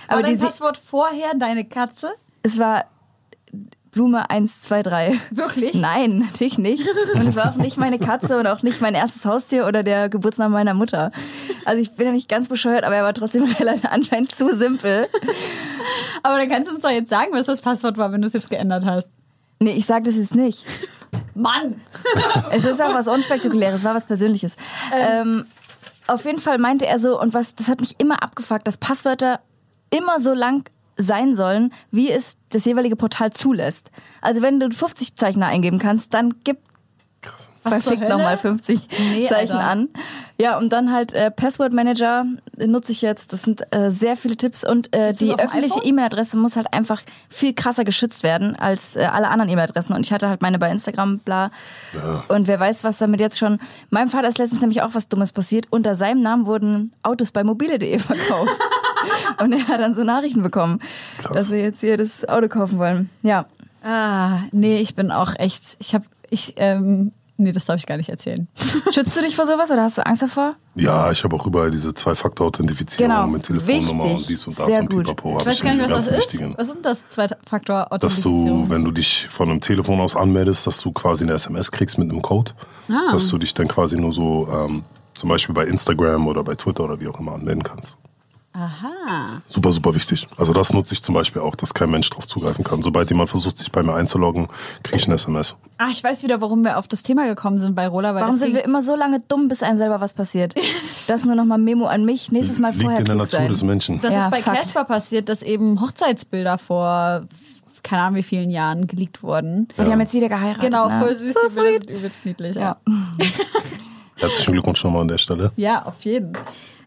Aber Aber dein Passwort vorher, deine Katze? es war Blume 123. Wirklich? Nein, natürlich nicht. Und es war auch nicht meine Katze und auch nicht mein erstes Haustier oder der Geburtsname meiner Mutter. Also ich bin ja nicht ganz bescheuert, aber er war trotzdem [LAUGHS] relativ anscheinend zu simpel. Aber dann kannst du uns doch jetzt sagen, was das Passwort war, wenn du es jetzt geändert hast. Nee, ich sag das jetzt nicht. Mann! [LAUGHS] Es ist auch was Unspektakuläres, war was Persönliches. Ähm, auf jeden Fall meinte er so, und was, das hat mich immer abgefuckt, dass Passwörter immer so lang sein sollen, wie es das jeweilige Portal zulässt. Also wenn du 50 Zeichen da eingeben kannst, dann gib zur verfickt nochmal 50 Nee, Zeichen Alter. an. Ja, und dann halt äh, Password Manager nutze ich jetzt. Das sind äh, sehr viele Tipps und äh, die öffentliche? E-Mail-Adresse muss halt einfach viel krasser geschützt werden als äh, alle anderen E-Mail-Adressen. Und ich hatte halt meine bei Instagram, bla. Und wer weiß, was damit jetzt schon. Meinem Vater ist letztens nämlich auch was Dummes passiert. Unter seinem Namen wurden Autos bei mobile.de [LAUGHS] verkauft. Und er hat dann so Nachrichten bekommen, Krass. dass wir jetzt hier das Auto kaufen wollen. Ja. Ah, nee, ich bin auch echt, ich habe, ich, ähm, nee, das darf ich gar nicht erzählen. Schützt du dich vor sowas oder hast du Angst davor? Ja, ich habe auch überall diese Zwei-Faktor-Authentifizierung Genau. mit Telefonnummer Wichtig. und dies und das Sehr und gut. Pipapo. Ich hab weiß gar nicht, was das ganzen ist. wichtigen. Was sind das? Zwei-Faktor Dass du, wenn du dich von einem Telefon aus anmeldest, dass du quasi eine SMS kriegst mit einem Code, Ah. dass du dich dann quasi nur so ähm, zum Beispiel bei Instagram oder bei Twitter oder wie auch immer anmelden kannst. Aha. Super, super wichtig. Also das nutze ich zum Beispiel auch, dass kein Mensch drauf zugreifen kann. Sobald jemand versucht, sich bei mir einzuloggen, kriege ich eine SMS. Ah, ich weiß wieder, warum wir auf das Thema gekommen sind bei Rola, weil Warum sind wir immer so lange dumm, bis einem selber was passiert? [LAUGHS] Das nur nochmal Memo an mich. Nächstes Mal Liegt vorher in der Natur sein. des Menschen. Das Ja, ist bei. Casper passiert, dass eben Hochzeitsbilder vor keine Ahnung wie vielen Jahren geleakt wurden. Und die haben jetzt wieder geheiratet. Genau, ne? voll süß, So die Bilder sweet. sind übelst niedlich. Ja. Herzlichen Glückwunsch nochmal an der Stelle. ja, auf jeden.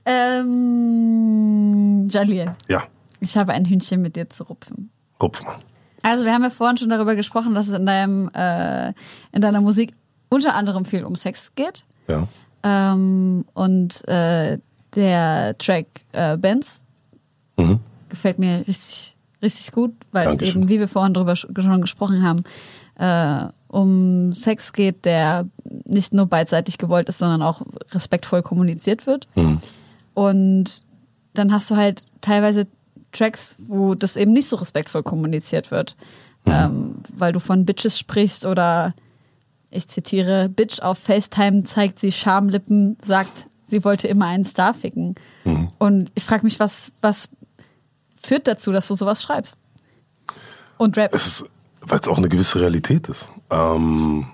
Ähm, Jalil, Ja, ich habe ein Hühnchen mit dir zu rupfen. Rupf mal. Also wir haben ja vorhin schon darüber gesprochen, dass es in deinem äh, in deiner Musik unter anderem viel um Sex geht. Ja. Ähm, und äh, der Track äh, Benz Mhm. gefällt mir richtig, richtig gut, weil es Dankeschön. eben, wie wir vorhin drüber sch- schon gesprochen haben, äh, um Sex geht, der nicht nur beidseitig gewollt ist, sondern auch respektvoll kommuniziert wird. Mhm. Und dann hast du halt teilweise Tracks, wo das eben nicht so respektvoll kommuniziert wird, ähm, weil du von Bitches sprichst oder ich zitiere, Bitch auf FaceTime zeigt sie Schamlippen, sagt, sie wollte immer einen Star ficken. Mhm. Und ich frage mich, was, was führt dazu, dass du sowas schreibst? Und rappst. Ist, weil es auch eine gewisse Realität ist. Ähm,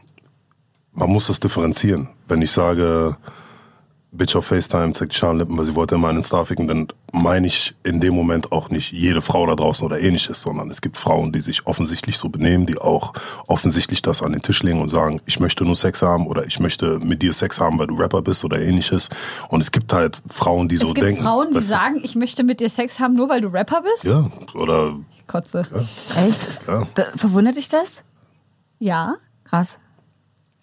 man muss das differenzieren. Wenn ich sage, Bitch auf FaceTime zeigt Schamlippen, weil sie wollte immer einen Star ficken, dann meine ich in dem Moment auch nicht jede Frau da draußen oder ähnliches, sondern es gibt Frauen, die sich offensichtlich so benehmen, die auch offensichtlich das an den Tisch legen und sagen, ich möchte nur Sex haben oder ich möchte mit dir Sex haben, weil du Rapper bist oder ähnliches. Und es gibt halt Frauen, die so es gibt denken. Frauen, die weißt du, sagen, ich möchte mit dir Sex haben, nur weil du Rapper bist? Ja, oder Ich kotze. Echt? ja. Da, verwundert dich das? Ja. Krass.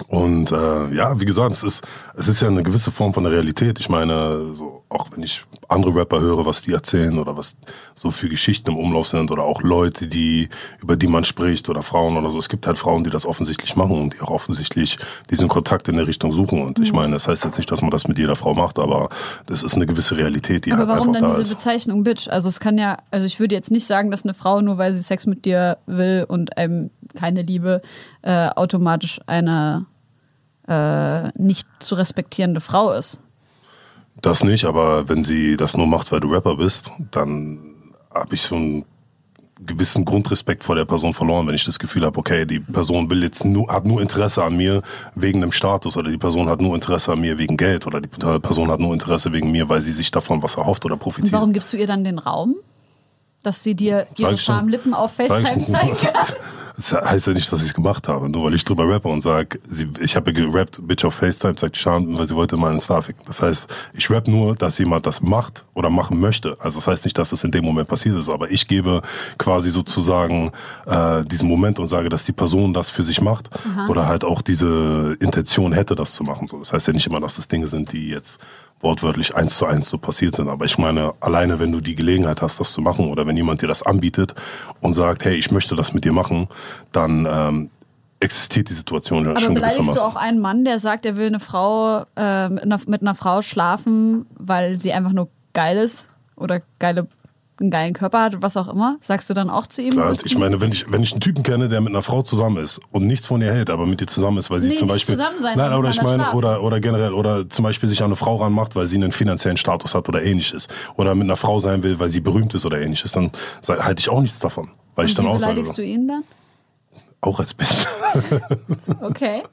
Und äh, ja, wie gesagt, es ist, es ist ja eine gewisse Form von der Realität. Ich meine, so, auch wenn ich andere Rapper höre, was die erzählen oder was so für Geschichten im Umlauf sind oder auch Leute, die über die man spricht oder Frauen oder so. Es gibt halt Frauen, die das offensichtlich machen und die auch offensichtlich diesen Kontakt in der Richtung suchen. Und Mhm. ich meine, das heißt jetzt nicht, dass man das mit jeder Frau macht, aber das ist eine gewisse Realität, die Aber halt warum einfach dann da diese ist. Bezeichnung Bitch? Also es kann ja, also ich würde jetzt nicht sagen, dass eine Frau, nur weil sie Sex mit dir will und einem keine Liebe, äh, automatisch eine äh, nicht zu respektierende Frau ist. Das nicht, aber wenn sie das nur macht, weil du Rapper bist, dann habe ich so einen gewissen Grundrespekt vor der Person verloren, wenn ich das Gefühl habe, okay, die Person will jetzt nur, hat nur Interesse an mir wegen dem Status oder die Person hat nur Interesse an mir wegen Geld oder die Person hat nur Interesse wegen mir, weil sie sich davon was erhofft oder Und profitiert. warum gibst du ihr dann den Raum? Dass sie dir ihre. Schamlippen auf FaceTime ich zeigt? [LAUGHS] [LAUGHS] Das heißt ja nicht, dass ich es gemacht habe, nur weil ich drüber rappe und sag, sie, ich habe ja gerappt, Bitch auf FaceTime, sagt Scham, weil sie wollte mal einen Star ficken. Das heißt, ich rap nur, dass jemand das macht oder machen möchte. Also das heißt nicht, dass es in dem Moment passiert ist, aber ich gebe quasi sozusagen äh, diesen Moment und sage, dass die Person das für sich macht oder halt auch diese Intention hätte, das zu machen. So, das heißt ja nicht immer, dass das Dinge sind, die jetzt wortwörtlich eins zu eins so passiert sind. Aber ich meine, alleine wenn du die Gelegenheit hast, das zu machen oder wenn jemand dir das anbietet und sagt, hey, ich möchte das mit dir machen, dann ähm, existiert die Situation ja Aber schon beleidigst gewissermaßen. du auch einen Mann, der sagt, er will eine Frau äh, mit, einer, mit einer Frau schlafen, weil sie einfach nur geil ist oder geile, einen geilen Körper hat, was auch immer? Sagst du dann auch zu ihm? Klar, ich meine, wenn ich, wenn ich einen Typen kenne, der mit einer Frau zusammen ist und nichts von ihr hält, aber mit ihr zusammen ist, weil sie Nee, zum Beispiel. zusammen sein, nein, oder ich meine, oder, oder generell, oder zum Beispiel sich an eine Frau ranmacht, weil sie einen finanziellen Status hat oder ähnliches. Oder mit einer Frau sein will, weil sie berühmt ist oder ähnliches, dann halte ich auch nichts davon. Weil ich Und dann wie auch sage, beleidigst du ihn dann? auch als Bitch. [LAUGHS] Okay.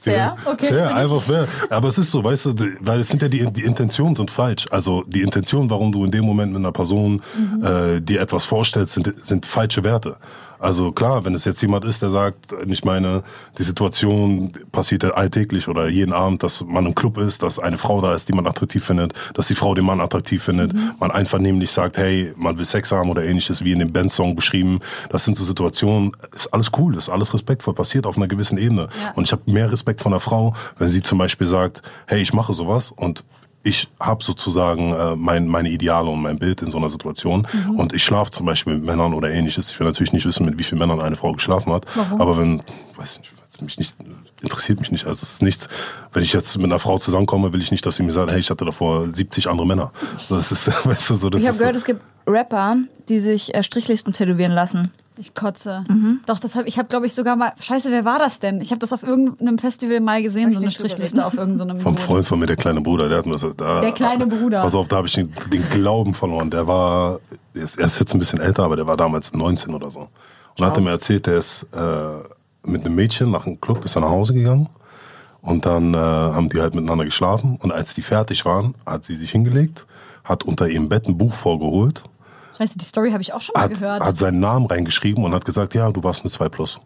Fair, okay. Fair, einfach fair. Aber es ist so, weißt du, weil es sind ja die, die Intentionen sind falsch. Also die Intention, warum du in dem Moment mit einer Person Mhm. äh, dir etwas vorstellst, sind, sind falsche Werte. Also klar, wenn es jetzt jemand ist, der sagt, ich meine, die Situation passiert ja alltäglich oder jeden Abend, dass man im Club ist, dass eine Frau da ist, die man attraktiv findet, dass die Frau den Mann attraktiv findet, Mhm. man einvernehmlich sagt, hey, man will Sex haben oder ähnliches, wie in dem Band-Song beschrieben. Das sind so Situationen, ist alles cool, ist alles respektvoll, passiert auf einer gewissen Ebene. Ja. Und ich habe mehr Respekt von einer Frau, wenn sie zum Beispiel sagt, hey, ich mache sowas und ich habe sozusagen äh, mein, meine Ideale und mein Bild in so einer Situation. Mhm. Und ich schlafe zum Beispiel mit Männern oder ähnliches. Ich will natürlich nicht wissen, mit wie vielen Männern eine Frau geschlafen hat. Warum? Aber wenn, weiß nicht, mich nicht, interessiert mich nicht. Also es ist nichts. Wenn ich jetzt mit einer Frau zusammenkomme, will ich nicht, dass sie mir sagt, hey, ich hatte davor 70 andere Männer. Das ist, [LAUGHS] weißt du, so, das Ich habe gehört, so. es gibt Rapper, die sich äh, Strichlisten tätowieren lassen. Ich kotze. Mhm. Doch, das hab, ich habe, glaube ich, sogar mal. Scheiße, wer war das denn? Ich habe das auf irgendeinem Festival mal gesehen, Hab so ich eine Strichliste auf irgendeinem Vom Boot. Freund von mir, der kleine Bruder, der hat mir das. Da, Der kleine Bruder. Pass auf, da habe ich den, den Glauben verloren. Der war, er ist, er ist jetzt ein bisschen älter, aber der war damals 19 oder so. Und dann hat er mir erzählt, der ist äh, mit einem Mädchen nach einem Club, ist er nach Hause gegangen. Und dann äh, haben die halt miteinander geschlafen. Und als die fertig waren, hat sie sich hingelegt, hat unter ihrem Bett ein Buch vorgeholt, Scheiße, die Story habe ich auch schon mal hat, gehört. hat seinen Namen reingeschrieben und hat gesagt, ja, du warst eine 2 Plus.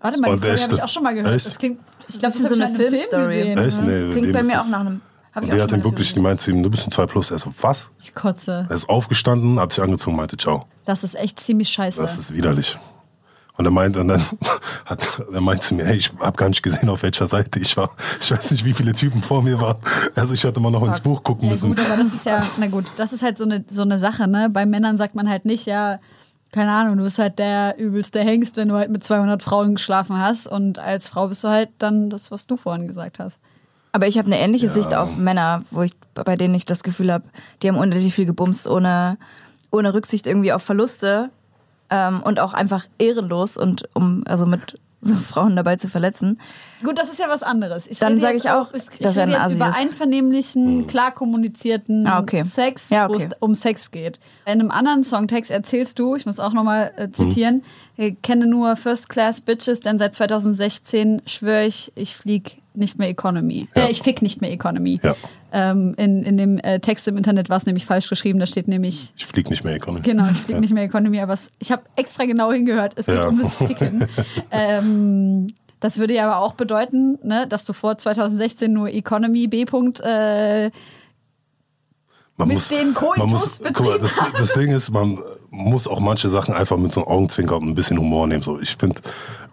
Warte mal, die Story habe ich auch schon mal gehört. Echt? Das klingt. Ich glaube, Das ist so eine Film Filmstory. gesehen. Echt? Nee, Klingt bei mir auch nach einem. Hab Und der hat ihm wirklich, die meint zu ihm, du bist ein 2 Plus. Er so, was? Ich kotze. Er ist aufgestanden, hat sich angezogen, meinte, ciao. Das ist echt ziemlich scheiße. Das ist widerlich. Und er meint, und dann [LAUGHS] hat, er meint zu mir, hey, ich habe gar nicht gesehen, auf welcher Seite ich war. Ich weiß nicht, wie viele Typen vor mir waren. Also ich hätte mal noch ins Buch gucken Ja müssen. gut, aber das ist ja, na gut, das ist halt so eine, so eine Sache, ne? Bei Männern sagt man halt nicht, ja, keine Ahnung, du bist halt der übelste Hengst, wenn du halt mit 200 Frauen geschlafen hast und als Frau bist du halt dann das, was du vorhin gesagt hast. Aber ich habe eine ähnliche Sicht auf Männer, wo ich bei denen ich das Gefühl habe, die haben unendlich viel gebumst, ohne, ohne Rücksicht irgendwie auf Verluste ähm, und auch einfach ehrenlos und um also mit so [LAUGHS] Frauen dabei zu verletzen. Gut, das ist ja was anderes. Ich Dann rede sag jetzt ich auch, ich, ich dass er rede ein jetzt über ist. einvernehmlichen, klar kommunizierten Ah, okay. Sex, Ja, wo es okay. um Sex geht. In einem anderen Songtext erzählst du, ich muss auch nochmal äh, zitieren, ich kenne nur First Class Bitches, denn seit 2016 schwöre ich, ich flieg nicht mehr Economy. Ja. Äh, ich fick nicht mehr Economy. Ja. Ähm, in, in dem äh, Text im Internet war es nämlich falsch geschrieben, da steht nämlich Ich flieg nicht mehr Economy. Genau, ich fliege nicht mehr Economy, aber es, ich habe extra genau hingehört. Es geht Ja. um das Ficken. [LAUGHS] ähm, das würde ja aber auch bedeuten, ne, dass du vor 2016 nur Economy B. -Punkt, äh, Man mit den Koitus man muss, guck mal, das, das Ding ist, man muss auch manche Sachen einfach mit so einem Augenzwinker und ein bisschen Humor nehmen. So, ich finde,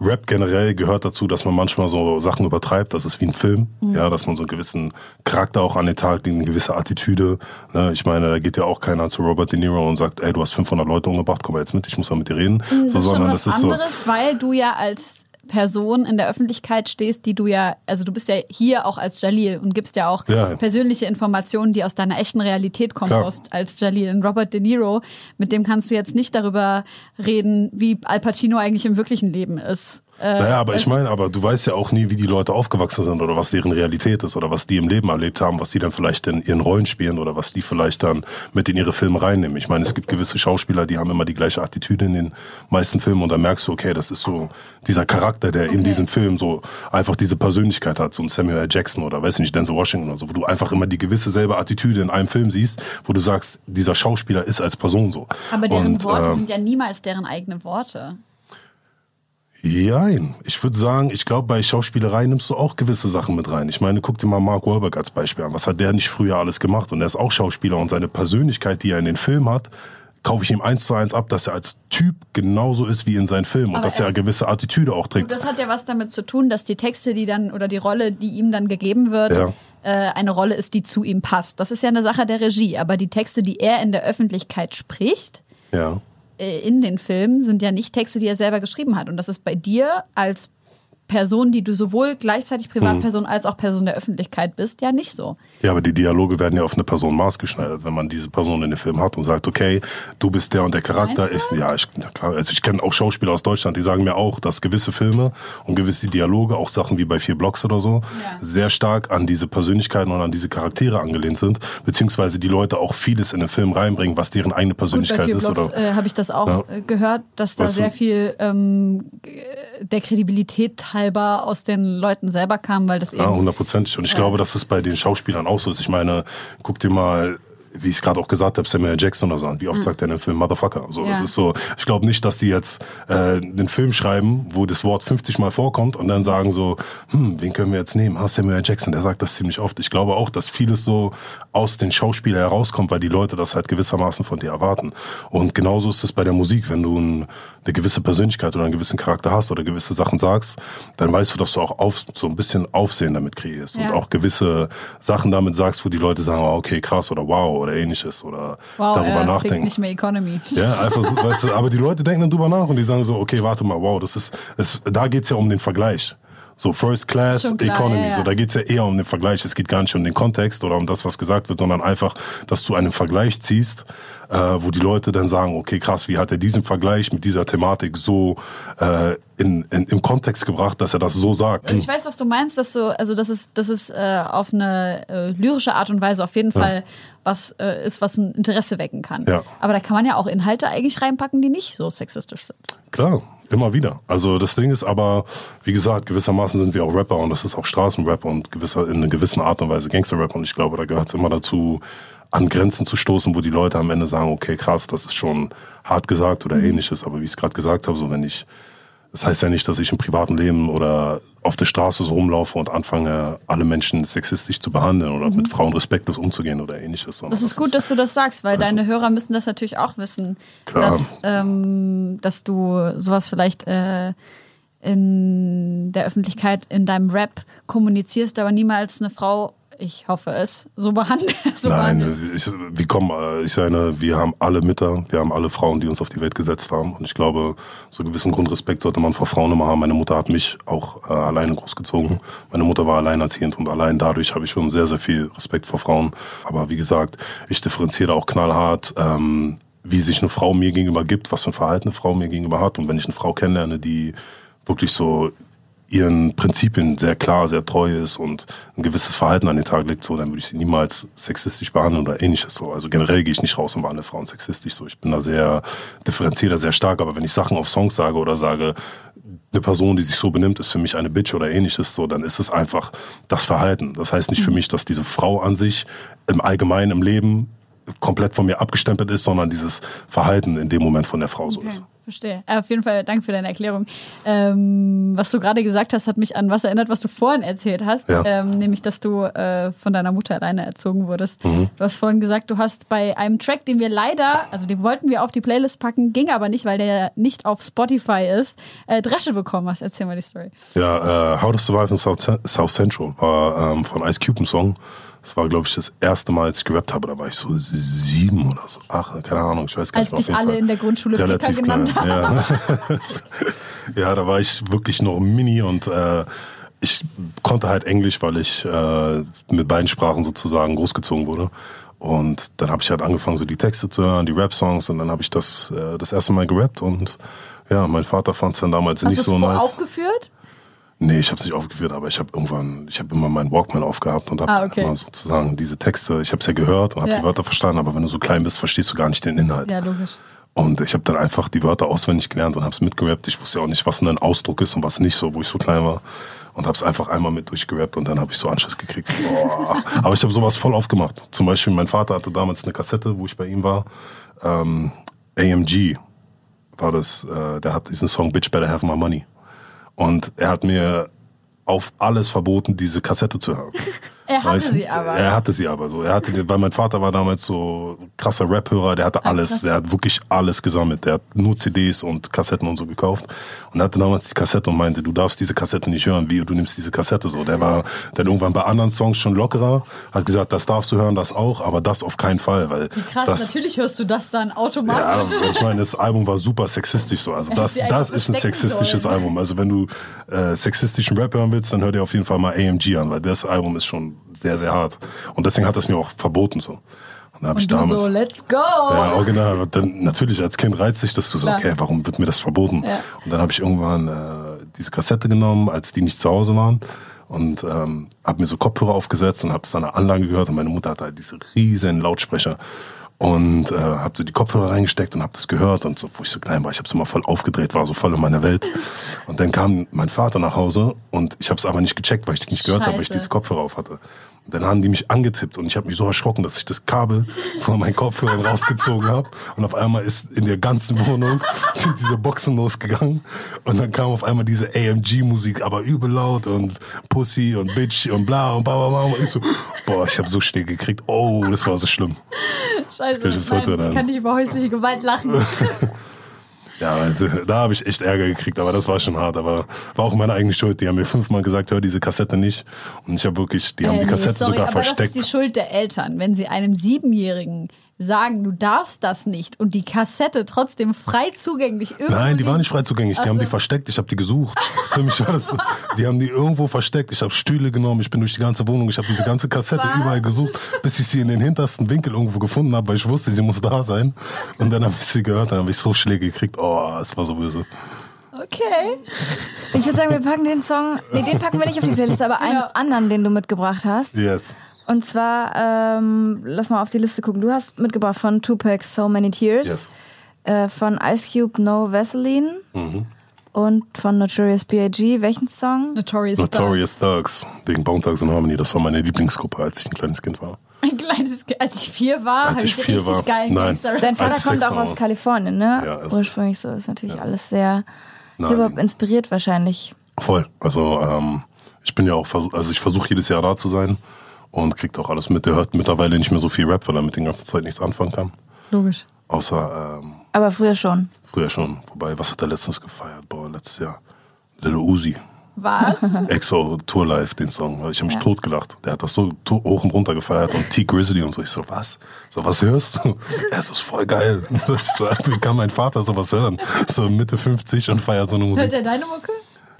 Rap generell gehört dazu, dass man manchmal so Sachen übertreibt. Das ist wie ein Film, Mhm. ja, dass man so einen gewissen Charakter auch an den Tag legt, eine gewisse Attitüde. Ne? Ich meine, da geht ja auch keiner zu Robert De Niro und sagt, ey, du hast 500 Leute umgebracht, komm mal jetzt mit, ich muss mal mit dir reden. Mhm, das so, ist schon sondern was das ist so. anderes, weil du ja als Person in der Öffentlichkeit stehst, die du ja, also du bist ja hier auch als Jalil und gibst ja auch Ja. persönliche Informationen, die aus deiner echten Realität kommen, Klar. aus, als Jalil. Und Robert De Niro, mit dem kannst du jetzt nicht darüber reden, wie Al Pacino eigentlich im wirklichen Leben ist. Äh, Naja, aber ich es- meine, aber du weißt ja auch nie, wie die Leute aufgewachsen sind oder was deren Realität ist oder was die im Leben erlebt haben, was die dann vielleicht in ihren Rollen spielen oder was die vielleicht dann mit in ihre Filme reinnehmen. Ich meine, es gibt gewisse Schauspieler, die haben immer die gleiche Attitüde in den meisten Filmen und dann merkst du, okay, das ist so dieser Charakter, der in Okay. diesem Film so einfach diese Persönlichkeit hat, so ein Samuel L. Jackson oder weiß ich nicht, Denzel Washington oder so, wo du einfach immer die gewisse selbe Attitüde in einem Film siehst, wo du sagst, dieser Schauspieler ist als Person so. aber deren und, Worte ähm, sind ja niemals deren eigenen Worte. Jein. Ich würde sagen, ich glaube, bei Schauspielerei nimmst du auch gewisse Sachen mit rein. Ich meine, guck dir mal Mark Wahlberg als Beispiel an. Was hat der nicht früher alles gemacht? Und er ist auch Schauspieler und seine Persönlichkeit, die er in den Film hat, kaufe ich ihm eins zu eins ab, dass er als Typ genauso ist wie in seinen Filmen und dass er er- eine gewisse Attitüde auch Und trägt. das hat ja was damit zu tun, dass die Texte, die dann oder die Rolle, die ihm dann gegeben wird, Ja. äh, eine Rolle ist, die zu ihm passt. Das ist ja eine Sache der Regie. Aber die Texte, die er in der Öffentlichkeit spricht, Ja. Äh, in den Filmen, sind ja nicht Texte, die er selber geschrieben hat. Und das ist bei dir als Person, die du sowohl gleichzeitig Privatperson als auch Person der Öffentlichkeit bist, ja nicht so. Ja, aber die Dialoge werden ja auf eine Person maßgeschneidert, wenn man diese Person in den Film hat und sagt, okay, du bist der und der Charakter Meinst ist, ja, ich, ja klar, also ich kenne auch Schauspieler aus Deutschland, die sagen mir auch, dass gewisse Filme und gewisse Dialoge, auch Sachen wie bei vier Blocks oder so, Ja. sehr stark an diese Persönlichkeiten und an diese Charaktere angelehnt sind, beziehungsweise die Leute auch vieles in den Film reinbringen, was deren eigene Gut, bei Persönlichkeit vier ist oder. äh, habe ich das auch Ja. äh, gehört, dass da Weißt sehr viel ähm, der Kredibilität halber aus den Leuten selber kam, weil das eben Ja, hundertprozentig. Und ich glaube, dass es bei den Schauspielern auch so ist. Ich meine, guck dir mal wie ich es gerade auch gesagt habe, Samuel Jackson oder so an. Wie oft sagt er in dem Film Motherfucker? So, das Ja. ist so, ich glaube nicht, dass die jetzt äh, einen Film schreiben, wo das Wort 50 Mal vorkommt und dann sagen so, hm, wen können wir jetzt nehmen? Ah, Samuel Jackson, der sagt das ziemlich oft. Ich glaube auch, dass vieles so aus den Schauspielern herauskommt, weil die Leute das halt gewissermaßen von dir erwarten. Und genauso ist es bei der Musik, wenn du ein, eine gewisse Persönlichkeit oder einen gewissen Charakter hast oder gewisse Sachen sagst, dann weißt du, dass du auch auf, so ein bisschen Aufsehen damit kreierst Ja. und auch gewisse Sachen damit sagst, wo die Leute sagen, oh, okay, krass oder wow oder ähnliches oder Wow, darüber er fickt nachdenken. nicht mehr Economy. Ja, einfach, so, weißt du, aber die Leute denken dann drüber nach und die sagen so, okay, warte mal, wow, das ist, es, da geht's ja um den Vergleich. So First Class klar, Economy, ja, ja. so da geht's ja eher um den Vergleich. Es geht gar nicht um den Kontext oder um das, was gesagt wird, sondern einfach, dass du einen Vergleich ziehst, äh, wo die Leute dann sagen, okay, krass, wie hat er diesen Vergleich mit dieser Thematik so äh, in, in, im Kontext gebracht, dass er das so sagt. Also ich weiß, was du meinst, dass so, also das ist, das ist äh, auf eine äh, lyrische Art und Weise auf jeden Fall was äh, ist, was ein Interesse wecken kann. Ja. Aber da kann man ja auch Inhalte eigentlich reinpacken, die nicht so sexistisch sind. Klar, immer wieder. Also das Ding ist aber, wie gesagt, gewissermaßen sind wir auch Rapper und das ist auch Straßenrap und gewisser, in einer gewissen Art und Weise Gangsterrap und ich glaube, da gehört es immer dazu, an Grenzen zu stoßen, wo die Leute am Ende sagen, okay, krass, das ist schon hart gesagt oder ähnliches, aber wie ich es gerade gesagt habe, so wenn ich, das heißt ja nicht, dass ich im privaten Leben oder auf der Straße so rumlaufe und anfange, alle Menschen sexistisch zu behandeln oder mit Frauen respektlos umzugehen oder ähnliches. Das ist gut, dass du das sagst, weil Also- deine Hörer müssen das natürlich auch wissen, Klar. dass, ähm, dass du sowas vielleicht äh, in der Öffentlichkeit in deinem Rap kommunizierst, aber niemals eine Frau, ich hoffe es, so behandelst. [LAUGHS] So Nein, ich, wir kommen, äh, ich sage, wir haben alle Mütter, wir haben alle Frauen, die uns auf die Welt gesetzt haben. Und ich glaube, so einen gewissen Grundrespekt sollte man vor Frauen immer haben. Meine Mutter hat mich auch äh, alleine großgezogen. Meine Mutter war alleinerziehend und allein dadurch habe ich schon sehr, sehr viel Respekt vor Frauen. Aber wie gesagt, ich differenziere auch knallhart, ähm, wie sich eine Frau mir gegenüber gibt, was für ein Verhalten eine Frau mir gegenüber hat. Und wenn ich eine Frau kennenlerne, die wirklich so ihren Prinzipien sehr klar, sehr treu ist und ein gewisses Verhalten an den Tag legt, so, dann würde ich sie niemals sexistisch behandeln oder ähnliches so. Also generell gehe ich nicht raus und behandle Frauen sexistisch so. Ich bin da sehr differenzierter, sehr stark, aber wenn ich Sachen auf Songs sage oder sage, eine Person, die sich so benimmt, ist für mich eine Bitch oder ähnliches, so, dann ist es einfach das Verhalten. Das heißt nicht für mich, dass diese Frau an sich im Allgemeinen im Leben komplett von mir abgestempelt ist, sondern dieses Verhalten in dem Moment von der Frau so ist. Verstehe. Äh, auf jeden Fall danke für deine Erklärung. Ähm, was du gerade gesagt hast, hat mich an was erinnert, was du vorhin erzählt hast. Ja. Ähm, nämlich, dass du äh, von deiner Mutter alleine erzogen wurdest. Mhm. Du hast vorhin gesagt, du hast bei einem Track, den wir leider, also den wollten wir auf die Playlist packen, ging aber nicht, weil der nicht auf Spotify ist, äh, Dresche bekommen hast. Erzähl mal die Story. Ja, äh, How to Survive in South, South Central war ähm, von Ice Cube ein Song. Das war, glaube ich, das erste Mal, als ich gerappt habe. Da war ich so sieben oder so. Ach, keine Ahnung, ich weiß gar Als nicht. dich alle in der Grundschule Ficker genannt haben. Ja. [LAUGHS] ja, da war ich wirklich noch mini und äh, ich konnte halt Englisch, weil ich äh, mit beiden Sprachen sozusagen großgezogen wurde. Und dann habe ich halt angefangen, so die Texte zu hören, die Rap-Songs und dann habe ich das äh, das erste Mal gerappt und ja, mein Vater fand es dann damals Hast du nicht so nice. aufgeführt? Nee, ich habe es nicht aufgeführt, aber ich habe irgendwann, ich habe immer meinen Walkman aufgehabt und habe Ah, okay. immer sozusagen diese Texte, ich habe es ja gehört und habe Ja. die Wörter verstanden, aber wenn du so klein bist, verstehst du gar nicht den Inhalt. Ja, logisch. Und ich habe dann einfach die Wörter auswendig gelernt und habe es mitgerappt. Ich wusste ja auch nicht, was ein Ausdruck ist und was nicht, so wo ich so klein war. Und habe es einfach einmal mit durchgerappt und dann habe ich so Anschluss gekriegt. [LAUGHS] Aber ich habe sowas voll aufgemacht. Zum Beispiel, mein Vater hatte damals eine Kassette, wo ich bei ihm war. Ähm, AMG war das, äh, der hat diesen Song Bitch Better Have My Money. Und er hat mir auf alles verboten, diese Kassette zu hören. Er hatte Weißt sie aber. Er hatte sie aber so. Er hatte, weil mein Vater war damals so krasser Rap-Hörer, der hatte alles. Krass. Der hat wirklich alles gesammelt. Der hat nur CDs und Kassetten und so gekauft. Und er hatte damals die Kassette und meinte, du darfst diese Kassette nicht hören, wie du nimmst diese Kassette so. Der war dann irgendwann bei anderen Songs schon lockerer, hat gesagt, das darfst du hören, das auch, aber das auf keinen Fall, weil Krass, das, natürlich hörst du das dann ja, automatisch. ich meine, das Album war super sexistisch so. Also das, das ist ein sexistisches sollen. Album. Also wenn du äh, sexistischen Rap hören willst, dann hör dir auf jeden Fall mal AMG an, weil das Album ist schon sehr, sehr hart. Und deswegen hat das mir auch verboten so. Und da habe ich damals. so, let's go! Ja, original. Dann natürlich als Kind reizt sich das du so, Klar. okay, warum wird mir das verboten? Ja. Und dann habe ich irgendwann äh, diese Kassette genommen, als die nicht zu Hause waren und ähm, habe mir so Kopfhörer aufgesetzt und habe es an der Anlage gehört und meine Mutter hatte halt diese riesen Lautsprecher. Und äh, habe so die Kopfhörer reingesteckt und habe das gehört und so, wo ich so klein war, ich habe es immer voll aufgedreht, war so voll in meiner Welt. Und dann kam mein Vater nach Hause und ich habe es aber nicht gecheckt, weil ich nicht gehört habe, weil ich diese Kopfhörer auf hatte. Dann haben die mich angetippt und ich habe mich so erschrocken, dass ich das Kabel von meinen Kopfhörern rausgezogen habe und auf einmal ist in der ganzen Wohnung [LAUGHS] sind diese Boxen losgegangen und dann kam auf einmal diese AMG-Musik, aber übel laut und Pussy und Bitch und bla und bla bla bla. Und ich so, boah, ich habe so Schnee gekriegt. Oh, das war so schlimm. Scheiße, ich nein, ich kann nicht über häusliche Gewalt lachen. [LAUGHS] Ja, also, da habe ich echt Ärger gekriegt, aber das war schon hart. Aber war auch meine eigene Schuld. Die haben mir fünfmal gesagt, hör diese Kassette nicht. Und ich habe wirklich, die haben Äh, die nee, Kassette sorry, sogar aber versteckt. Das ist die Schuld der Eltern, wenn sie einem Siebenjährigen sagen, du darfst das nicht und die Kassette trotzdem frei zugänglich irgendwo Nein, die waren nicht frei zugänglich. Die haben die versteckt. Ich habe die gesucht. Für mich war das, so- die haben die irgendwo versteckt. Ich habe Stühle genommen. Ich bin durch die ganze Wohnung. Ich habe diese ganze Kassette Was? überall gesucht, bis ich sie in den hintersten Winkel irgendwo gefunden habe, weil ich wusste, sie muss da sein. Und dann habe ich sie gehört. Dann habe ich so Schläge gekriegt. Oh, es war so böse. Okay. Ich würde sagen, wir packen den Song, nee, den packen wir nicht auf die Playlist, aber einen Ja. anderen, den du mitgebracht hast. Yes. Und zwar, ähm, lass mal auf die Liste gucken. Du hast mitgebracht von Tupac So Many Tears, Yes. äh, von Ice Cube No Vaseline Mhm. und von Notorious B.I.G. Welchen Song? Notorious, Notorious Thugs. Wegen Bone Thugs and Harmony. Das war meine Lieblingsgruppe, als ich ein kleines Kind war. [LAUGHS] Ein kleines, Ge- als ich vier war, Als habe ich ich vier richtig war. geilen Nein. Dein Vater kommt auch war. aus Kalifornien, ne? Ja, ist- Ursprünglich so. Ist natürlich alles sehr. Hip-Hop inspiriert wahrscheinlich. Voll. Also ähm, ich bin ja auch, also ich versuche jedes Jahr da zu sein und kriegt auch alles mit. Der hört mittlerweile nicht mehr so viel Rap, weil er mit den ganzen Zeit nichts anfangen kann. Logisch. Außer ähm, Aber früher schon. früher schon. Wobei, was hat er letztens gefeiert? Boah, letztes Jahr. Lil Uzi. Was? [LAUGHS] Exo Tour Live, den Song. Ich habe mich Ja. totgelacht. Der hat das so hoch und runter gefeiert und T Grizzly und so. Ich so, was? So, was hörst du? Ja, [LAUGHS] das ist voll geil. [LAUGHS] So, wie kann mein Vater sowas hören? So Mitte 50 und feiert so eine Musik. Hört er deine Mucke?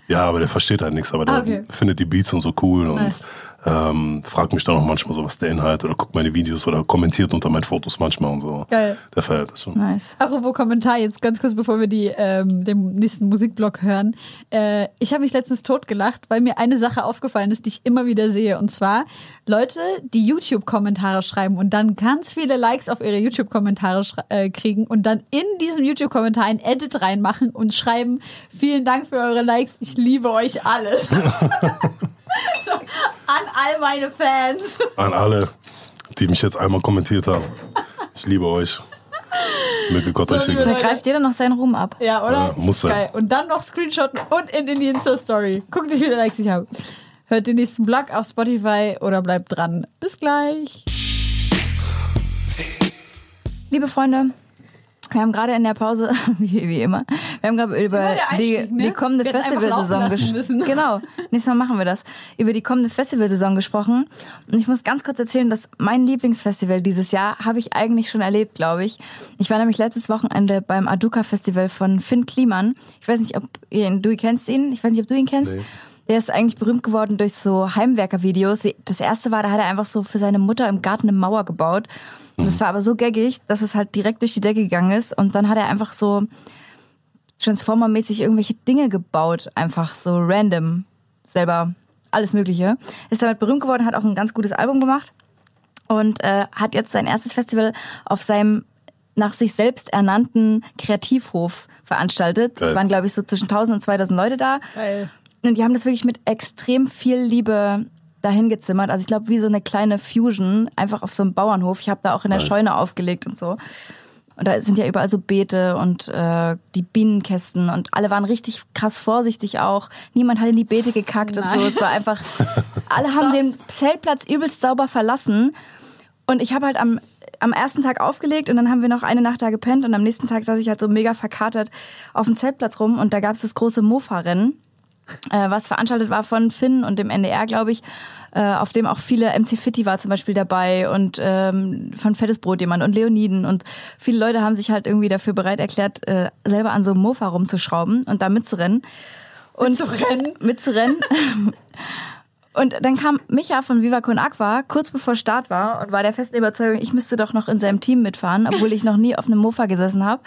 Ja, aber der versteht halt nichts, aber der Ah, okay. findet die Beats und so cool Nice. und ähm, fragt mich dann auch manchmal so, was der Inhalt oder guckt meine Videos oder kommentiert unter meinen Fotos manchmal und so. Geil. Der feiert das schon. Nice. Apropos Kommentar, jetzt ganz kurz, bevor wir die, ähm, den nächsten Musikblock hören. Äh, ich habe mich letztens totgelacht, weil mir eine Sache aufgefallen ist, die ich immer wieder sehe. Und zwar Leute, die YouTube-Kommentare schreiben und dann ganz viele Likes auf ihre YouTube-Kommentare äh, kriegen und dann in diesem YouTube-Kommentar ein Edit reinmachen und schreiben, vielen Dank für eure Likes, ich liebe euch alles. [LAUGHS] [LAUGHS] [LAUGHS] so, an all meine Fans. An alle, die mich jetzt einmal kommentiert haben. Ich liebe euch. Möge Gott So, euch Da segnen. Leute. greift jeder noch seinen Ruhm ab. Ja, oder? Ja, muss sein. Geil. Und dann noch Screenshotten und in, in die Insta-Story. Guckt, wie viele Likes ich habe. Hört den nächsten Blog auf Spotify oder bleibt dran. Bis gleich. Liebe Freunde, wir haben gerade in der Pause, [LAUGHS] wie, wie immer, wir haben gerade über die, ne? die kommende Festivalsaison gesprochen. [LAUGHS] Genau, nächstes Mal machen wir das. Über die kommende Festivalsaison gesprochen. Und ich muss ganz kurz erzählen, dass mein Lieblingsfestival dieses Jahr habe ich eigentlich schon erlebt, glaube ich. Ich war nämlich letztes Wochenende beim Aduka Festival von Finn Kliman. Ich weiß nicht, ob ihr ihn, du ihn kennst ihn. Ich weiß nicht, ob du ihn kennst. Nee. Der ist eigentlich berühmt geworden durch so Heimwerker-Videos. Das erste war, da hat er einfach so für seine Mutter im Garten eine Mauer gebaut. Und das war aber so gaggig, dass es halt direkt durch die Decke gegangen ist. Und dann hat er einfach so Transformer-mäßig irgendwelche Dinge gebaut. Einfach so random. Selber alles Mögliche. Ist damit berühmt geworden, hat auch ein ganz gutes Album gemacht. Und äh, hat jetzt sein erstes Festival auf seinem nach sich selbst ernannten Kreativhof veranstaltet. Es waren, glaube ich, so zwischen 1000 und 2000 Leute da. Geil. Und die haben das wirklich mit extrem viel Liebe dahin gezimmert. Also ich glaube, wie so eine kleine Fusion, einfach auf so einem Bauernhof. Ich habe da auch in der Nice. Scheune aufgelegt und so. Und da sind ja überall so Beete und äh, die Bienenkästen und alle waren richtig krass vorsichtig auch. Niemand hat in die Beete gekackt und so. Nice. Es war einfach, [LAUGHS] alle haben den Zeltplatz übelst sauber verlassen. Und ich habe halt am, am ersten Tag aufgelegt und dann haben wir noch eine Nacht da gepennt und am nächsten Tag saß ich halt so mega verkatert auf dem Zeltplatz rum und da gab es das große Mofa-Rennen äh, was veranstaltet war von Finn und dem NDR, glaube ich, äh, auf dem auch viele MC Fitti war zum Beispiel dabei und ähm, von Fettes Brot jemand und Leoniden und viele Leute haben sich halt irgendwie dafür bereit erklärt, äh, selber an so einem Mofa rumzuschrauben und da mitzurennen. Und Mitzurennen? [LAUGHS] Mitzurennen. Und dann kam Micha von Viva Con Aqua kurz bevor Start war und war der festen Überzeugung, ich müsste doch noch in seinem Team mitfahren, obwohl ich noch nie auf einem Mofa gesessen habe.